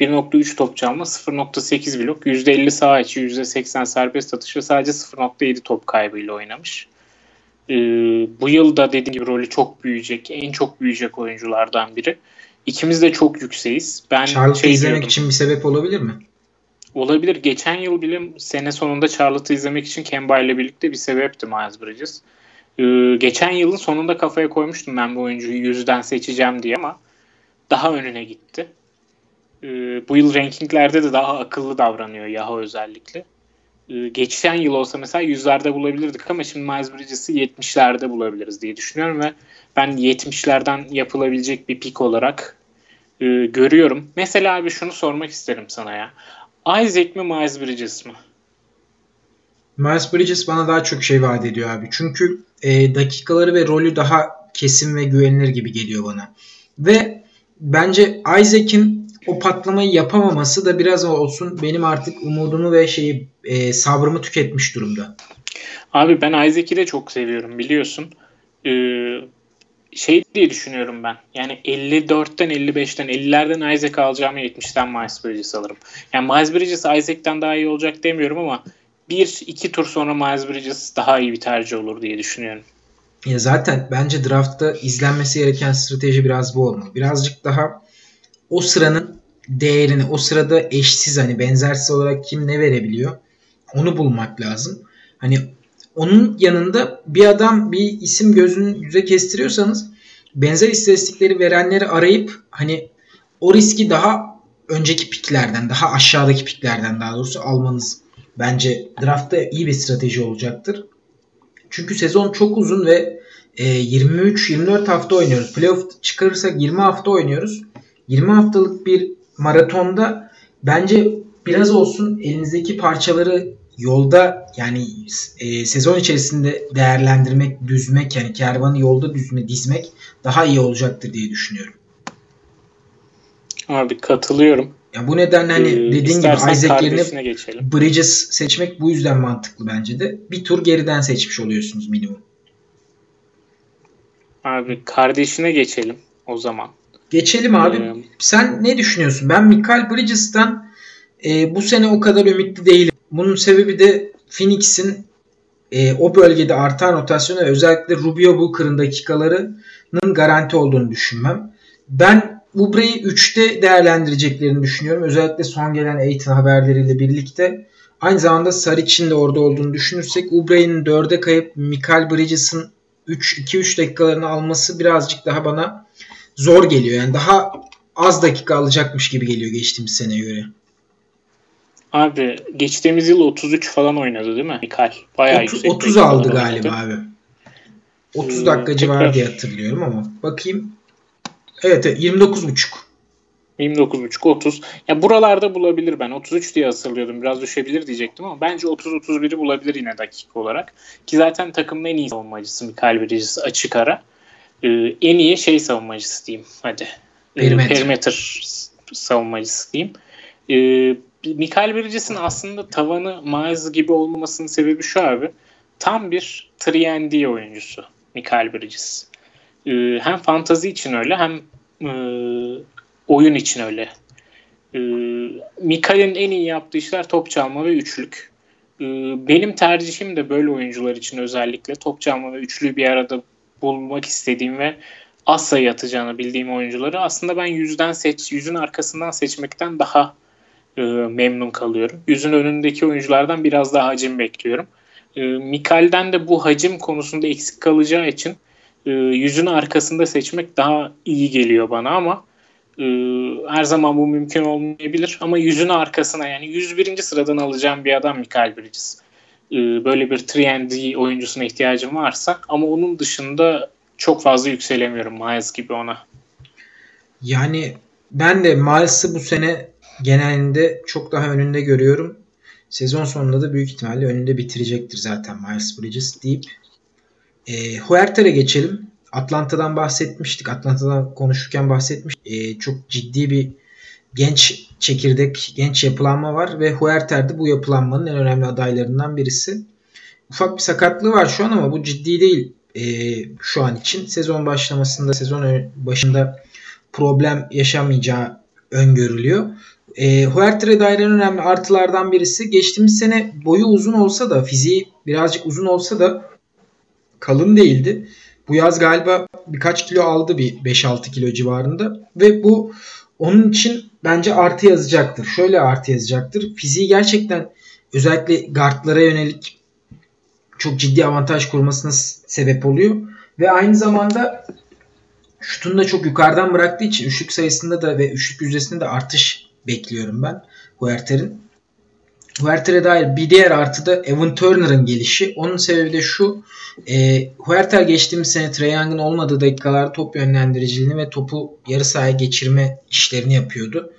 1.3 top çalma, 0.8 blok, %50 sağ içi, %80 serbest atış ve sadece 0.7 top kaybıyla oynamış. Ee, bu yıl da dediğim gibi rolü çok büyüyecek, en çok büyüyecek oyunculardan biri. İkimiz de çok yükseğiz. Ben Charlotte'ı şey izlemek diyordum, için bir sebep olabilir mi? Olabilir. Geçen yıl bile sene sonunda Charlotte'ı izlemek için Kemba ile birlikte bir sebepti Miles Bridges. Ee, geçen yılın sonunda kafaya koymuştum ben bu oyuncuyu yüzden seçeceğim diye ama daha önüne gitti. Ee, bu yıl rankinglerde de daha akıllı davranıyor Yahoo özellikle. Ee, geçen yıl olsa mesela yüzlerde bulabilirdik ama şimdi Miles Bridges'i 70'lerde bulabiliriz diye düşünüyorum ve ben 70'lerden yapılabilecek bir pik olarak e, görüyorum. Mesela abi şunu sormak isterim sana ya. Isaac mi Miles Bridges mi? Miles Bridges bana daha çok şey vaat ediyor abi. Çünkü e, dakikaları ve rolü daha kesin ve güvenilir gibi geliyor bana. Ve bence Isaac'in o patlamayı yapamaması da biraz olsun benim artık umudumu ve şeyi e, sabrımı tüketmiş durumda. Abi ben Isaac'i de çok seviyorum biliyorsun. Ee, şey diye düşünüyorum ben. Yani 54'ten 55'ten 50'lerden Isaac alacağımı 70'ten Miles Bridges alırım. Yani Miles Bridges Isaac'ten daha iyi olacak demiyorum ama bir iki tur sonra Miles Bridges daha iyi bir tercih olur diye düşünüyorum. Ya zaten bence draftta izlenmesi gereken strateji biraz bu olmalı. Birazcık daha o sıranın değerini, o sırada eşsiz hani benzersiz olarak kim ne verebiliyor onu bulmak lazım. Hani onun yanında bir adam bir isim gözünün yüze kestiriyorsanız benzer istatistikleri verenleri arayıp hani o riski daha önceki piklerden, daha aşağıdaki piklerden daha doğrusu almanız bence draftta iyi bir strateji olacaktır. Çünkü sezon çok uzun ve e, 23-24 hafta oynuyoruz. Playoff çıkarırsak 20 hafta oynuyoruz. 20 haftalık bir maratonda bence biraz olsun elinizdeki parçaları yolda yani e, sezon içerisinde değerlendirmek, düzmek yani kervanı yolda düzme, dizmek daha iyi olacaktır diye düşünüyorum. Abi katılıyorum. Ya bu nedenle hani ee, dediğin gibi Isaac yerine geçelim. Bridges seçmek bu yüzden mantıklı bence de. Bir tur geriden seçmiş oluyorsunuz minimum. Abi kardeşine geçelim o zaman. Geçelim abi. Ee, Sen ne düşünüyorsun? Ben Michael Bridges'tan e, bu sene o kadar ümitli değilim. Bunun sebebi de Phoenix'in e, o bölgede artan rotasyonu ve özellikle Rubio Booker'ın dakikalarının garanti olduğunu düşünmem. Ben Ubre'yi 3'te değerlendireceklerini düşünüyorum. Özellikle son gelen Aiton haberleriyle birlikte. Aynı zamanda Saric'in de orada olduğunu düşünürsek Ubre'nin 4'e kayıp Michael Bridges'ın 2-3 dakikalarını alması birazcık daha bana zor geliyor. Yani daha az dakika alacakmış gibi geliyor geçtiğimiz seneye göre. Abi geçtiğimiz yıl 33 falan oynadı değil mi Mikal? Bayağı 30, yüksek 30 aldı galiba oynadı. abi. 30 hmm, dakika civarı diye hatırlıyorum ama bakayım. Evet, evet 29.5. 29.5 30. Ya buralarda bulabilir ben. 33 diye hatırlıyordum. Biraz düşebilir diyecektim ama bence 30 31'i bulabilir yine dakika olarak. Ki zaten takımın en iyi savunmacısı Mikael Bridges açık ara. Ee, en iyi şey savunmacısı diyeyim. Hadi. Perimeter. Ee, perimeter savunmacısı diyeyim. Ee, Mikael Bridges'in aslında tavanı Miles gibi olmamasının sebebi şu abi. Tam bir 3 oyuncusu Mikael Bridges. Ee, hem fantazi için öyle hem e, oyun için öyle. Ee, Mikael'in en iyi yaptığı işler top çalma ve üçlük. Ee, benim tercihim de böyle oyuncular için özellikle top çalma ve üçlüyü bir arada bulmak istediğim ve az sayı atacağını bildiğim oyuncuları aslında ben yüzden seç, yüzün arkasından seçmekten daha e, memnun kalıyorum. Yüzün önündeki oyunculardan biraz daha hacim bekliyorum. E, Mikal'den de bu hacim konusunda eksik kalacağı için e, yüzün arkasında seçmek daha iyi geliyor bana ama e, her zaman bu mümkün olmayabilir. Ama yüzün arkasına yani 101. sıradan alacağım bir adam Mikael Bridges. E, böyle bir 3 oyuncusuna ihtiyacım varsa ama onun dışında çok fazla yükselemiyorum Miles gibi ona. Yani ben de Miles'ı bu sene genelinde çok daha önünde görüyorum. Sezon sonunda da büyük ihtimalle önünde bitirecektir zaten Miles Bridges deyip e, Huerter'e geçelim. Atlanta'dan bahsetmiştik. Atlanta'dan konuşurken bahsetmiş. E, çok ciddi bir genç çekirdek, genç yapılanma var ve Huerter de bu yapılanmanın en önemli adaylarından birisi. Ufak bir sakatlığı var şu an ama bu ciddi değil e, şu an için. Sezon başlamasında, sezon başında problem yaşamayacağı öngörülüyor. E, Huerter'e dair en önemli artılardan birisi geçtiğimiz sene boyu uzun olsa da fiziği birazcık uzun olsa da kalın değildi. Bu yaz galiba birkaç kilo aldı bir 5-6 kilo civarında ve bu onun için bence artı yazacaktır. Şöyle artı yazacaktır. Fiziği gerçekten özellikle guardlara yönelik çok ciddi avantaj kurmasına sebep oluyor. Ve aynı zamanda şutunu da çok yukarıdan bıraktığı için üçlük sayısında da ve üçlük yüzdesinde de artış bekliyorum ben Huerter'in. Huerter'e dair bir diğer artı da Evan Turner'ın gelişi. Onun sebebi de şu. E, Huerter geçtiğimiz sene Trae Young'ın olmadığı dakikalarda top yönlendiriciliğini ve topu yarı sahaya geçirme işlerini yapıyordu.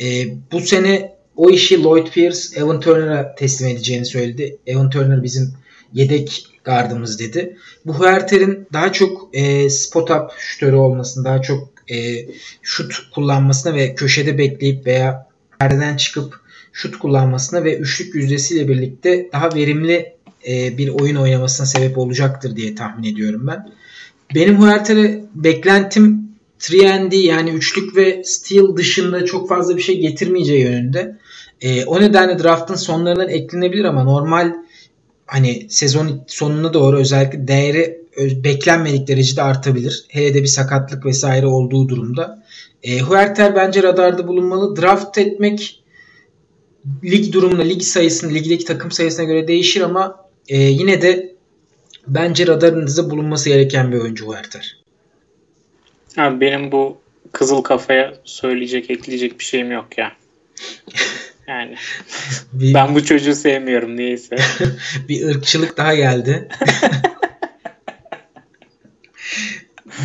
E, bu sene o işi Lloyd Pierce Evan Turner'a teslim edeceğini söyledi. Evan Turner bizim yedek gardımız dedi. Bu Huerter'in daha çok e, spot up şütörü olmasını, daha çok e, şut kullanmasına ve köşede bekleyip veya yerden çıkıp şut kullanmasına ve üçlük yüzdesiyle birlikte daha verimli e, bir oyun oynamasına sebep olacaktır diye tahmin ediyorum ben. Benim Huerter'e beklentim 3 yani üçlük ve steal dışında çok fazla bir şey getirmeyeceği yönünde. E, o nedenle draftın sonlarından eklenebilir ama normal hani sezon sonuna doğru özellikle değeri beklenmedik derecede artabilir. Hele de bir sakatlık vesaire olduğu durumda. E, Huerter bence radarda bulunmalı. Draft etmek lig durumuna, lig sayısını, ligdeki takım sayısına göre değişir ama e, yine de bence radarınızda bulunması gereken bir oyuncu Huerter. Abi benim bu kızıl kafaya söyleyecek, ekleyecek bir şeyim yok ya. Yani ben bu çocuğu sevmiyorum neyse. bir ırkçılık daha geldi.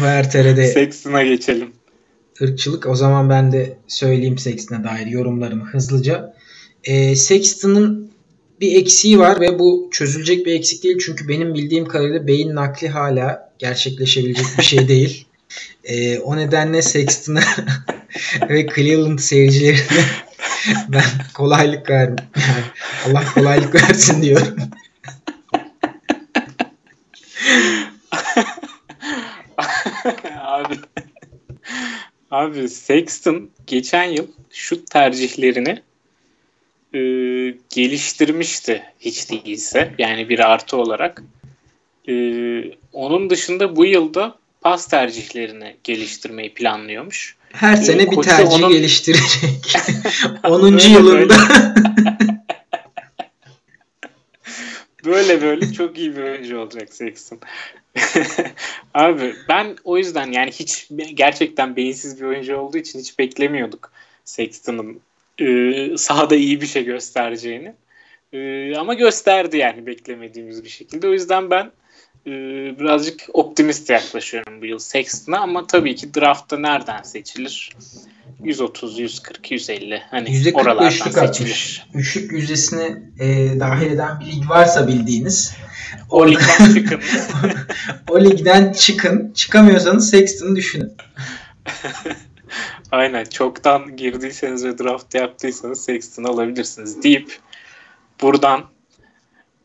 VRT'de Sexton'a geçelim. ırkçılık. O zaman ben de söyleyeyim Sexton'a dair yorumlarımı hızlıca. E, Sexton'ın bir eksiği var ve bu çözülecek bir eksik değil. Çünkü benim bildiğim kadarıyla beyin nakli hala gerçekleşebilecek bir şey değil. E, o nedenle Sexton'a ve Cleveland seyircilerine ben kolaylık. Yani Allah kolaylık versin diyorum. abi abi Sexton geçen yıl şut tercihlerini e, geliştirmişti hiç değilse. Yani bir artı olarak. E, onun dışında bu yılda pas tercihlerini geliştirmeyi planlıyormuş. Her Ee, sene bir tercih onun- geliştirecek. 10. Böyle yılında Böyle böyle çok iyi bir oyuncu olacak Sexton. Abi ben o yüzden yani hiç gerçekten beyinsiz bir oyuncu olduğu için hiç beklemiyorduk Sexton'ın e, sahada iyi bir şey göstereceğini. E, ama gösterdi yani beklemediğimiz bir şekilde. O yüzden ben e, birazcık optimist yaklaşıyorum bu yıl Sexton'a ama tabii ki draftta nereden seçilir? 130, 140, 150 hani %40 oralardan üçlük seçilir. atmış. Üçlük yüzdesini e, dahil eden bir lig varsa bildiğiniz O orada- ligden çıkın. o ligden çıkın. Çıkamıyorsanız Sexton'ı düşünün. Aynen çoktan girdiyseniz ve draft yaptıysanız Sexton alabilirsiniz deyip buradan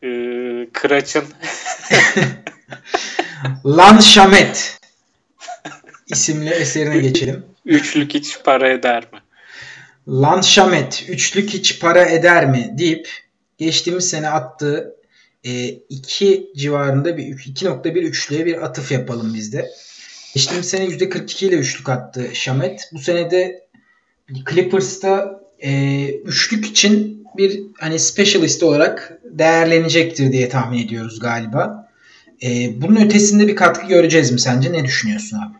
e, Kıraç'ın Lan Şamet isimli eserine geçelim. üçlük hiç para eder mi? Lan Şamet üçlük hiç para eder mi deyip geçtiğimiz sene attığı 2 civarında bir 2.1 üçlüye bir atıf yapalım biz de. Geçtiğimiz sene %42 ile üçlük attı Şamet. Bu sene de Clippers'ta e, üçlük için bir hani specialist olarak değerlenecektir diye tahmin ediyoruz galiba. E, bunun ötesinde bir katkı göreceğiz mi sence? Ne düşünüyorsun abi?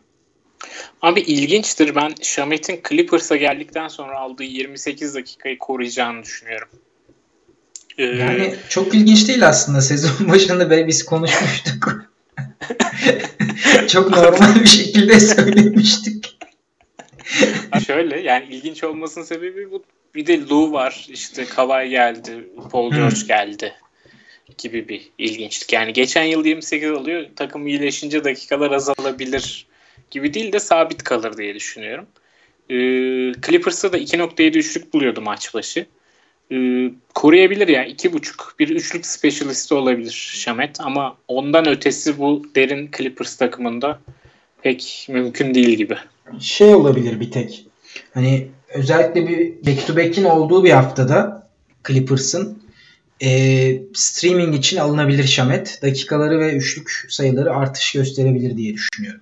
Abi ilginçtir. Ben Şamet'in Clippers'a geldikten sonra aldığı 28 dakikayı koruyacağını düşünüyorum. Ee, Yani çok ilginç değil aslında. Sezon başında böyle biz konuşmuştuk. çok normal bir şekilde söylemiştik. Şöyle yani ilginç olmasının sebebi bu. Bir de Lou var. işte Kawhi geldi. Paul Hmm. George geldi. Gibi bir ilginçlik. Yani geçen yıl 28 alıyor. Takım iyileşince dakikalar azalabilir gibi değil de sabit kalır diye düşünüyorum. Ee, Clippers'ta da 2.7 üçlük buluyordu maç başı. Ee, koruyabilir ya. 2.5 bir üçlük specialisti olabilir Şamet ama ondan ötesi bu derin Clippers takımında pek mümkün değil gibi. Şey olabilir bir tek. Hani özellikle bir back to back'in olduğu bir haftada Clippers'ın e, streaming için alınabilir Şamet. Dakikaları ve üçlük sayıları artış gösterebilir diye düşünüyorum.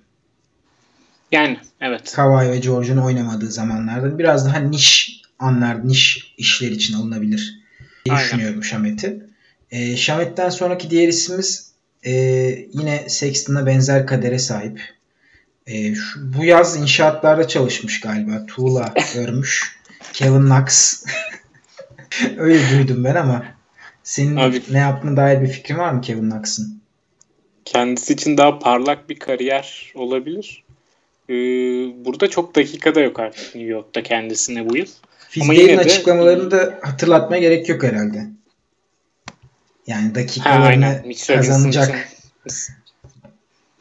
Yani evet. Kawhi ve George'un oynamadığı zamanlarda biraz daha niş anlar, niş işler için alınabilir diye Aynen. düşünüyorum Şamet'i. E, Şamet'ten sonraki diğer ismimiz e, yine Sexton'a benzer kadere sahip. E, şu, bu yaz inşaatlarda çalışmış galiba. Tuğla örmüş. Kevin Knox. Öyle duydum ben ama senin Abi- ne yaptığına dair bir fikrin var mı Kevin Knox'ın? Kendisi için daha parlak bir kariyer olabilir. Ee, burada çok dakika da yok artık New York'ta kendisine bu yıl. De- açıklamalarını da hatırlatmaya gerek yok herhalde. Yani Ha, dakikalarını Robinson kazanacak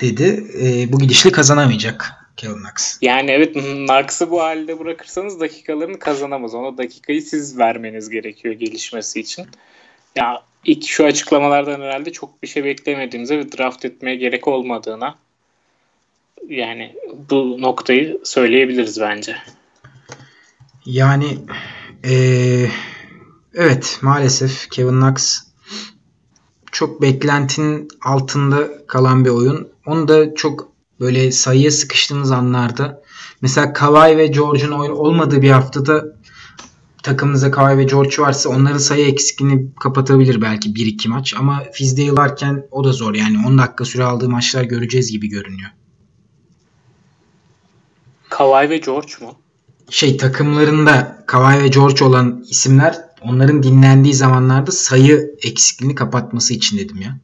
dedi. E, bu gidişle kazanamayacak Kevin Knox. Yani evet Knox'ı bu halde bırakırsanız dakikalarını kazanamaz. Ona dakikayı siz vermeniz gerekiyor gelişmesi için. Ya ilk şu açıklamalardan herhalde çok bir şey beklemediğimize ve draft etmeye gerek olmadığına yani bu noktayı söyleyebiliriz bence. Yani e, evet maalesef Kevin Knox çok beklentinin altında kalan bir oyun. Onu da çok böyle sayıya sıkıştığımız anlarda mesela Kawhi ve George'un oyun olmadığı bir haftada takımınızda Kawhi ve George varsa onların sayı eksikliğini kapatabilir belki 1-2 maç ama Fizdale varken o da zor yani 10 dakika süre aldığı maçlar göreceğiz gibi görünüyor. Kawhi ve George mu? Şey takımlarında Kawhi ve George olan isimler onların dinlendiği zamanlarda sayı eksikliğini kapatması için dedim ya.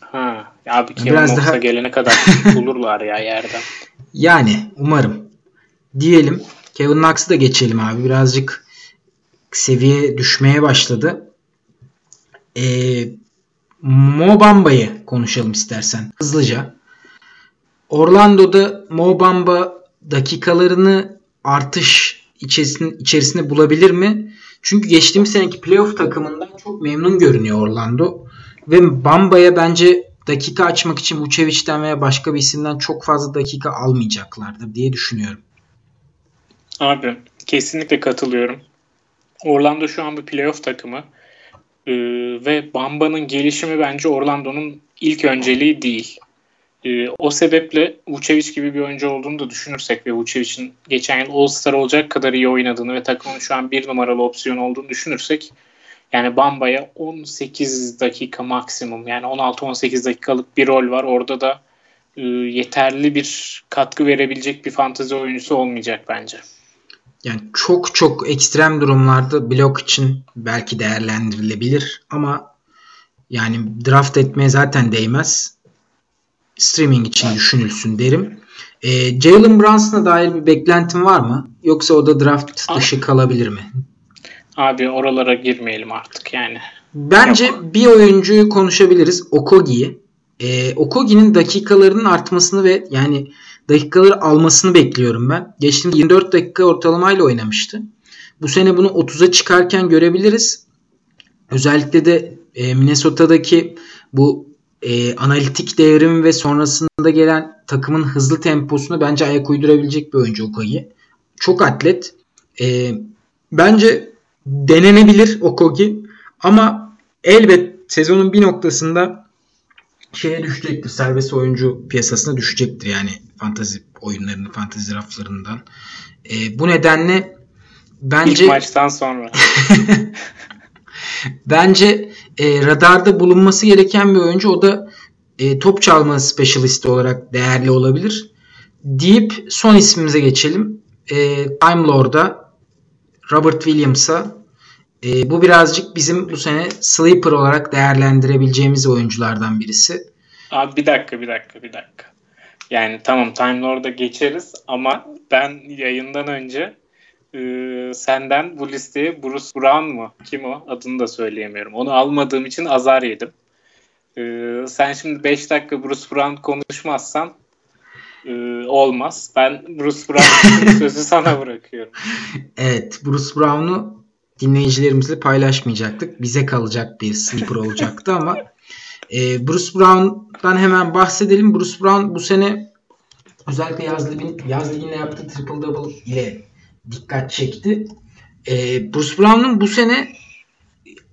Ha, abi Kevin Biraz daha... gelene kadar bulurlar ya yerden. Yani umarım. Diyelim. Kevin Knox'ı da geçelim abi. Birazcık seviye düşmeye başladı. Ee, Mo Bamba'yı konuşalım istersen hızlıca. Orlando'da Mo Bamba dakikalarını artış içerisinde, içerisinde bulabilir mi? Çünkü geçtiğimiz seneki playoff takımından çok memnun görünüyor Orlando. Ve Bamba'ya bence dakika açmak için Vucevic'den veya başka bir isimden çok fazla dakika almayacaklardır diye düşünüyorum. Abi kesinlikle katılıyorum. Orlando şu an bir playoff takımı. Ee, ve Bamba'nın gelişimi bence Orlando'nun ilk önceliği değil. Ee, o sebeple Vucevic gibi bir oyuncu olduğunu da düşünürsek ve Vucevic'in geçen yıl All-Star olacak kadar iyi oynadığını ve takımın şu an bir numaralı opsiyon olduğunu düşünürsek yani Bamba'ya 18 dakika maksimum yani 16-18 dakikalık bir rol var. Orada da e, yeterli bir katkı verebilecek bir fantezi oyuncusu olmayacak bence. Yani çok çok ekstrem durumlarda blok için belki değerlendirilebilir ama yani draft etmeye zaten değmez. Streaming için düşünülsün derim. E, Jalen Brunson'a dair bir beklentin var mı? Yoksa o da draft dışı kalabilir mi? Abi oralara girmeyelim artık yani. Bence Yok. bir oyuncuyu konuşabiliriz. Okogi'yi. Ee, Okogi'nin dakikalarının artmasını ve yani dakikaları almasını bekliyorum ben. Geçtiğimiz 24 dakika ortalamayla oynamıştı. Bu sene bunu 30'a çıkarken görebiliriz. Özellikle de e, Minnesota'daki bu e, analitik devrim ve sonrasında gelen takımın hızlı temposunu bence ayak uydurabilecek bir oyuncu Okogi. Çok atlet. E, bence denenebilir Okogi ama elbet sezonun bir noktasında şeye düşecektir. Serbest oyuncu piyasasına düşecektir yani fantazi oyunlarının, fantazi raflarından. E, bu nedenle bence İlk maçtan sonra bence e, radarda bulunması gereken bir oyuncu o da e, top çalma specialist olarak değerli olabilir. Deyip son ismimize geçelim. E, Time Lord'a Robert Williams'a e, bu birazcık bizim bu sene sleeper olarak değerlendirebileceğimiz oyunculardan birisi. Abi bir dakika bir dakika bir dakika. Yani tamam Time Lord'a geçeriz ama ben yayından önce e, senden bu listeye Bruce Brown mu? Kim o? Adını da söyleyemiyorum. Onu almadığım için azar yedim. E, sen şimdi 5 dakika Bruce Brown konuşmazsan e, olmaz. Ben Bruce Brown'un sözü sana bırakıyorum. Evet Bruce Brown'u dinleyicilerimizle paylaşmayacaktık. Bize kalacak bir sleeper olacaktı ama e, Bruce Brown'dan hemen bahsedelim. Bruce Brown bu sene özellikle yaz, ligin, yaz liginde yaptığı triple double ile dikkat çekti. E, Bruce Brown'un bu sene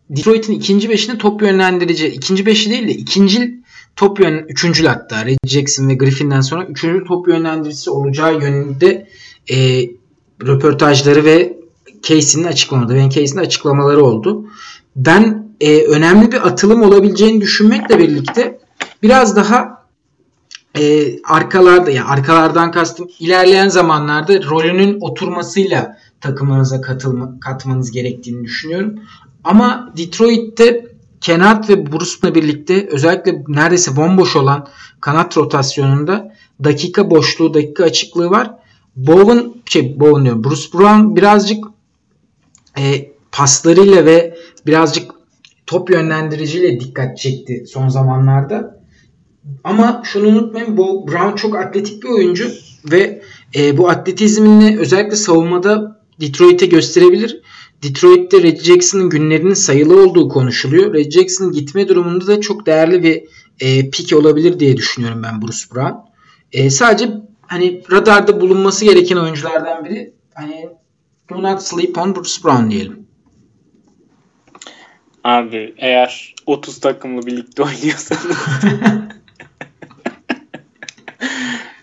Detroit'in ikinci beşinde top yönlendirici, ikinci beşi değil de ikinci top yön, üçüncül hatta Red Jackson ve Griffin'den sonra üçüncü top yönlendiricisi olacağı yönünde e, röportajları ve Casey'nin açıklamaları, Ben Casey'nin açıklamaları oldu. Ben e, önemli bir atılım olabileceğini düşünmekle birlikte biraz daha e, arkalarda yani arkalardan kastım ilerleyen zamanlarda rolünün oturmasıyla takımınıza katılma, katmanız gerektiğini düşünüyorum. Ama Detroit'te Kenat ve Bruce'la birlikte özellikle neredeyse bomboş olan kanat rotasyonunda dakika boşluğu, dakika açıklığı var. Bowen, şey Bowen diyorum. Bruce Brown birazcık e, paslarıyla ve birazcık top yönlendiriciyle dikkat çekti son zamanlarda. Ama şunu unutmayın bu Brown çok atletik bir oyuncu ve e, bu atletizmini özellikle savunmada Detroit'e gösterebilir. Detroit'te Red Jackson'ın günlerinin sayılı olduğu konuşuluyor. Red Jackson'ın gitme durumunda da çok değerli bir e, pick olabilir diye düşünüyorum ben Bruce Brown. E, sadece hani radarda bulunması gereken oyunculardan biri. Hani do not sleep on Bruce Brown diyelim. Abi eğer 30 takımlı birlikte oynuyorsanız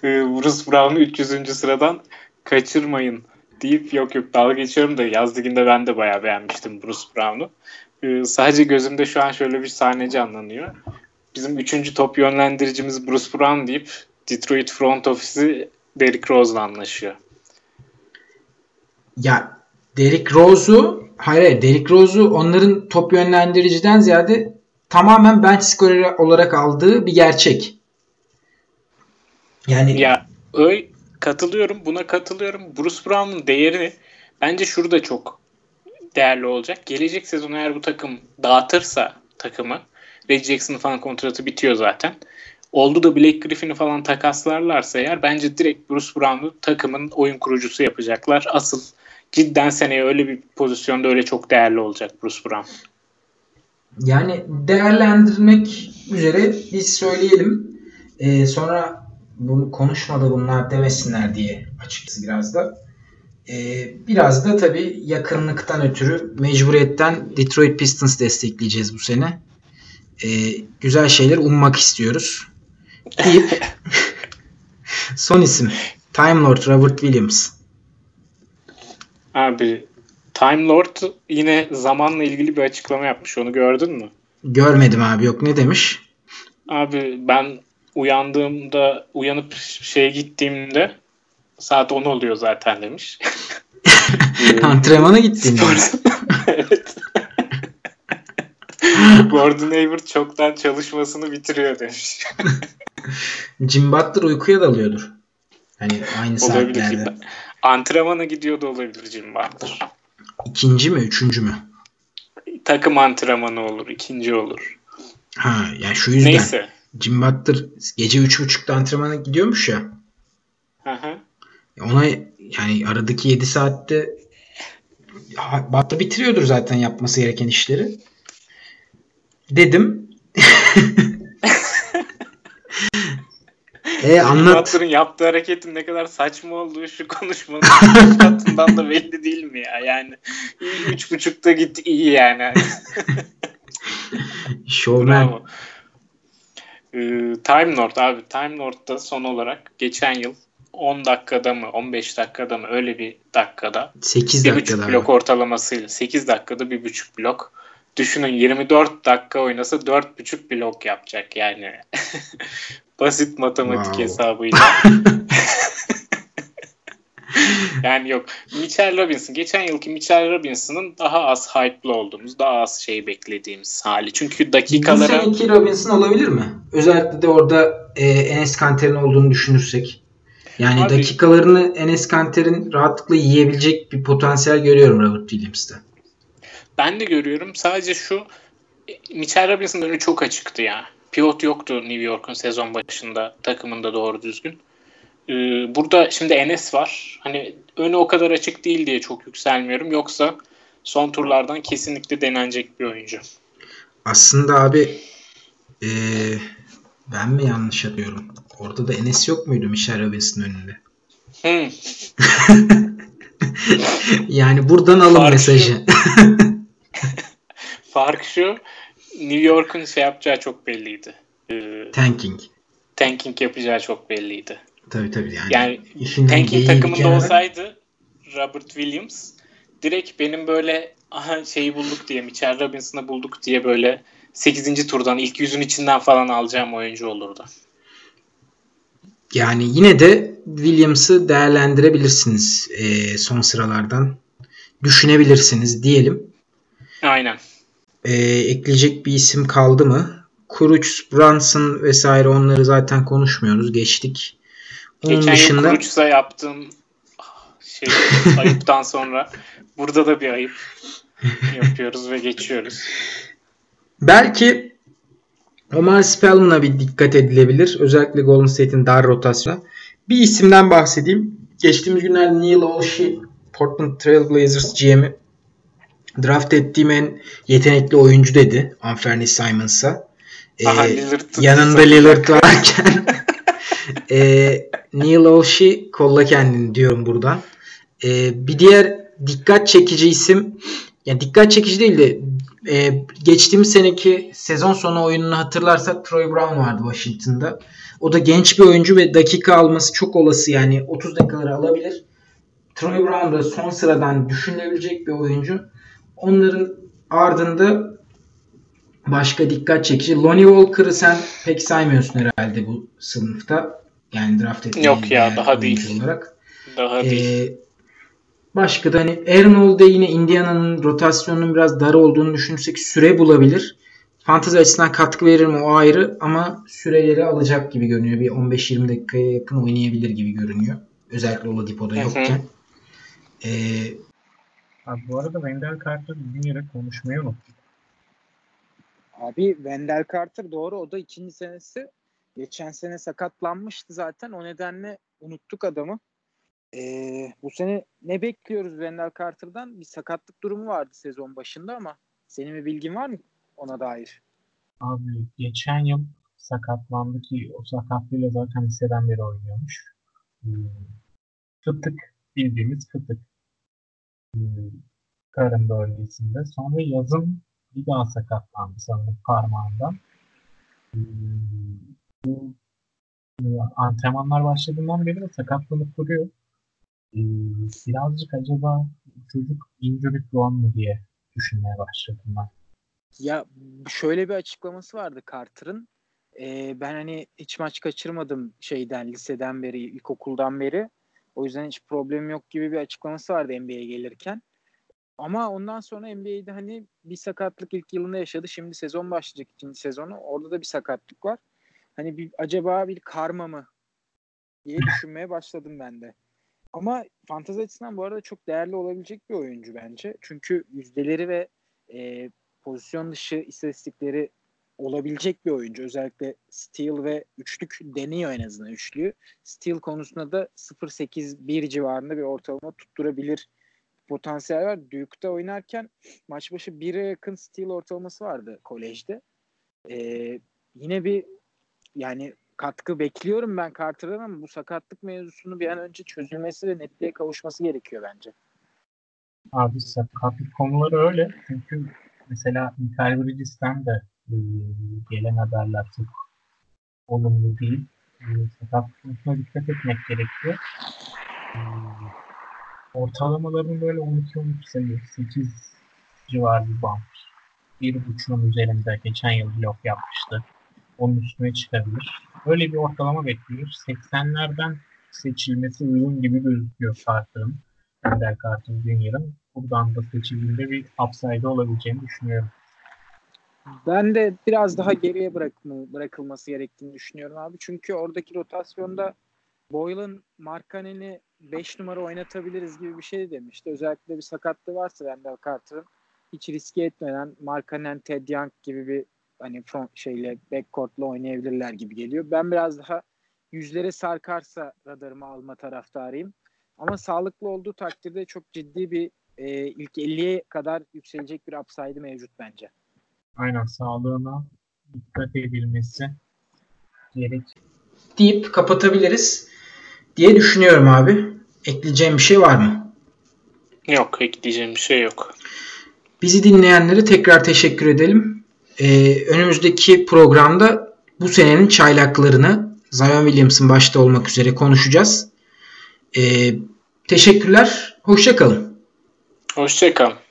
e, Bruce Brown'u 300. sıradan kaçırmayın deyip yok yok dalga geçiyorum da yaz liginde ben de bayağı beğenmiştim Bruce Brown'u. Ee, sadece gözümde şu an şöyle bir sahne canlanıyor. Bizim üçüncü top yönlendiricimiz Bruce Brown deyip Detroit front ofisi Derrick Rose'la anlaşıyor. Ya Derrick Rose'u hayır, hayır Derrick Rose'u onların top yönlendiriciden ziyade tamamen bench scorer olarak aldığı bir gerçek. Yani ya öyle katılıyorum. Buna katılıyorum. Bruce Brown'un değeri bence şurada çok değerli olacak. Gelecek sezon eğer bu takım dağıtırsa takımı Reggie Jackson'ın falan kontratı bitiyor zaten. Oldu da Blake Griffin'i falan takaslarlarsa eğer bence direkt Bruce Brown'u takımın oyun kurucusu yapacaklar. Asıl cidden seneye öyle bir pozisyonda öyle çok değerli olacak Bruce Brown. Yani değerlendirmek üzere biz söyleyelim. Ee, sonra bunu konuşmadı bunlar demesinler diye açıkçası biraz da. Ee, biraz da tabii yakınlıktan ötürü mecburiyetten Detroit Pistons destekleyeceğiz bu sene. Ee, güzel şeyler ummak istiyoruz. Deyip son isim Time Lord Robert Williams. Abi Time Lord yine zamanla ilgili bir açıklama yapmış. Onu gördün mü? Görmedim abi yok. Ne demiş? Abi ben uyandığımda uyanıp şeye gittiğimde saat 10 oluyor zaten demiş. Antrenmana gittiğinde. evet. Gordon Hayward çoktan çalışmasını bitiriyor demiş. Jim Butler uykuya dalıyordur. Hani aynı olabilir saatlerde. Antrenmana gidiyor da olabilir Jim Butler. İkinci mi, üçüncü mü? Takım antrenmanı olur, ikinci olur. Ha, yani şu yüzden. Neyse. Jim Butler gece üç buçukta antrenmana gidiyormuş ya. Hı hı. Ona yani aradaki 7 saatte Butler bitiriyordur zaten yapması gereken işleri. Dedim. E anlat. Butler'ın yaptığı hareketin ne kadar saçma olduğu şu konuşmanın katından da belli değil mi ya? Yani üç buçukta git iyi yani. Showman. Ee, Time Lord abi. Time Lord'da son olarak geçen yıl 10 dakikada mı 15 dakikada mı öyle bir dakikada 8 dakikada bir blok ortalamasıyla 8 dakikada bir buçuk blok düşünün 24 dakika oynasa 4,5 blok yapacak yani. Basit matematik wow. hesabıyla. yani yok. Mitchell Robinson. Geçen yılki Mitchell Robinson'ın daha az hype'lı olduğumuz, daha az şey beklediğimiz hali. Çünkü dakikalara... Bu seneki Robinson olabilir mi? Özellikle de orada e, Enes Kanter'in olduğunu düşünürsek. Yani Abi, dakikalarını Enes Kanter'in rahatlıkla yiyebilecek bir potansiyel görüyorum Robert Williams'ta. Ben de görüyorum. Sadece şu Mitchell Robinson'ın önü çok açıktı ya. Pivot yoktu New York'un sezon başında takımında doğru düzgün. Ee, burada şimdi Enes var. Hani önü o kadar açık değil diye çok yükselmiyorum. Yoksa son turlardan kesinlikle denenecek bir oyuncu. Aslında abi ee, ben mi yanlış yapıyorum? Orada da Enes yok muydu Michelle Robinson önünde? Hmm. yani buradan alın Fark mesajı. Fark şu New York'un şey yapacağı çok belliydi. Ee, tanking. Tanking yapacağı çok belliydi. Tabii tabii yani. Yani tanking takımında olsaydı Robert Williams direkt benim böyle aha şeyi bulduk diye Mitchell Robinson'ı bulduk diye böyle 8. turdan ilk yüzün içinden falan alacağım oyuncu olurdu. Yani yine de Williams'ı değerlendirebilirsiniz e, son sıralardan. Düşünebilirsiniz diyelim. Aynen. E, ekleyecek bir isim kaldı mı? Kuruç, Brunson vesaire onları zaten konuşmuyoruz. Geçtik. Onun Geçen dışında... yıl Kuruç'la yaptığım şey ayıptan sonra burada da bir ayıp yapıyoruz ve geçiyoruz. Belki Omar Spellman'a bir dikkat edilebilir. Özellikle Golden State'in dar rotasyonu. Bir isimden bahsedeyim. Geçtiğimiz günlerde Neil Olshey Portland Trail Blazers GM'i draft ettiğim en yetenekli oyuncu dedi Anferny Simons'a. Ee, Lillard yanında Lillard varken e, Neil Olshey kolla kendini diyorum buradan. E, bir diğer dikkat çekici isim yani dikkat çekici değil de e, geçtiğimiz seneki sezon sonu oyununu hatırlarsak Troy Brown vardı Washington'da. O da genç bir oyuncu ve dakika alması çok olası yani 30 dakikaları alabilir. Troy Brown da son sıradan düşünülebilecek bir oyuncu. Onların ardında başka dikkat çekici. Lonnie Walker'ı sen pek saymıyorsun herhalde bu sınıfta. Yani draft ettiğin Yok ya daha değil. Olarak. Daha ee, değil. Başka da hani Aaron Holiday yine Indiana'nın rotasyonunun biraz dar olduğunu düşünürsek süre bulabilir. Fantezi açısından katkı verir mi o ayrı ama süreleri alacak gibi görünüyor. Bir 15-20 dakikaya yakın oynayabilir gibi görünüyor. Özellikle Oladipo'da yokken. Ee, Abi bu arada Wendell Carter bir yere konuşmayı unuttuk. Abi Wendell Carter doğru o da ikinci senesi. Geçen sene sakatlanmıştı zaten. O nedenle unuttuk adamı. Ee, bu sene ne bekliyoruz Wendell Carter'dan? Bir sakatlık durumu vardı sezon başında ama senin bir bilgin var mı ona dair? Abi geçen yıl sakatlandı ki o sakatlığıyla zaten liseden beri oynuyormuş. Hmm. Fıtık bildiğimiz fıtık. Hmm. Karın bölgesinde. Sonra yazın bir daha sakatlandı sanırım parmağından. Hmm. Bu e, antrenmanlar başladığından beri de sakatlanıp duruyor. Ee, birazcık acaba çocuk injury prone mu diye düşünmeye başladım ben. Ya şöyle bir açıklaması vardı Carter'ın. Ee, ben hani hiç maç kaçırmadım şeyden liseden beri, ilkokuldan beri. O yüzden hiç problem yok gibi bir açıklaması vardı NBA'ye gelirken. Ama ondan sonra NBA'de hani bir sakatlık ilk yılında yaşadı. Şimdi sezon başlayacak ikinci sezonu. Orada da bir sakatlık var. Hani bir acaba bir karma mı diye düşünmeye başladım ben de. Ama fantezi açısından bu arada çok değerli olabilecek bir oyuncu bence. Çünkü yüzdeleri ve e, pozisyon dışı istatistikleri olabilecek bir oyuncu. Özellikle steal ve üçlük deniyor en azından üçlüyü. Steal konusunda da 0-8-1 civarında bir ortalama tutturabilir potansiyel var. Duke'da oynarken maç başı 1'e yakın steal ortalaması vardı kolejde. Ee, yine bir yani katkı bekliyorum ben Carter'dan ama bu sakatlık mevzusunu bir an önce çözülmesi ve netliğe kavuşması gerekiyor bence. Abi sakatlık konuları öyle. Çünkü mesela Michael Bridges'ten de e, gelen haberler çok olumlu değil. E, sakatlık konusuna dikkat etmek gerekiyor. E, ortalamaların böyle 12-13 sayı, 8 civarı bir. Bir buçuğun üzerinde geçen yıl blok yapmıştı. Onun üstüne çıkabilir. Öyle bir ortalama bekliyoruz. 80'lerden seçilmesi uygun gibi gözüküyor Carter'ın. Ender Carter Junior'ın. Buradan da seçildiğinde bir upside olabileceğini düşünüyorum. Ben de biraz daha geriye bırakma, bırakılması gerektiğini düşünüyorum abi. Çünkü oradaki rotasyonda Boyle'ın Markkanen'i 5 numara oynatabiliriz gibi bir şey demişti. Özellikle bir sakatlığı varsa Wendell Carter'ın hiç riske etmeden Markkanen, Ted Young gibi bir hani front şeyle backcourt'la oynayabilirler gibi geliyor. Ben biraz daha yüzlere sarkarsa radarımı alma taraftarıyım. Ama sağlıklı olduğu takdirde çok ciddi bir e, ilk 50'ye kadar yükselecek bir upside mevcut bence. Aynen sağlığına dikkat edilmesi gerek. Deyip kapatabiliriz diye düşünüyorum abi. Ekleyeceğim bir şey var mı? Yok ekleyeceğim bir şey yok. Bizi dinleyenlere tekrar teşekkür edelim. Ee, önümüzdeki programda bu senenin çaylaklarını Zion Williamson başta olmak üzere konuşacağız. Ee, teşekkürler. Hoşçakalın. Hoşçakalın.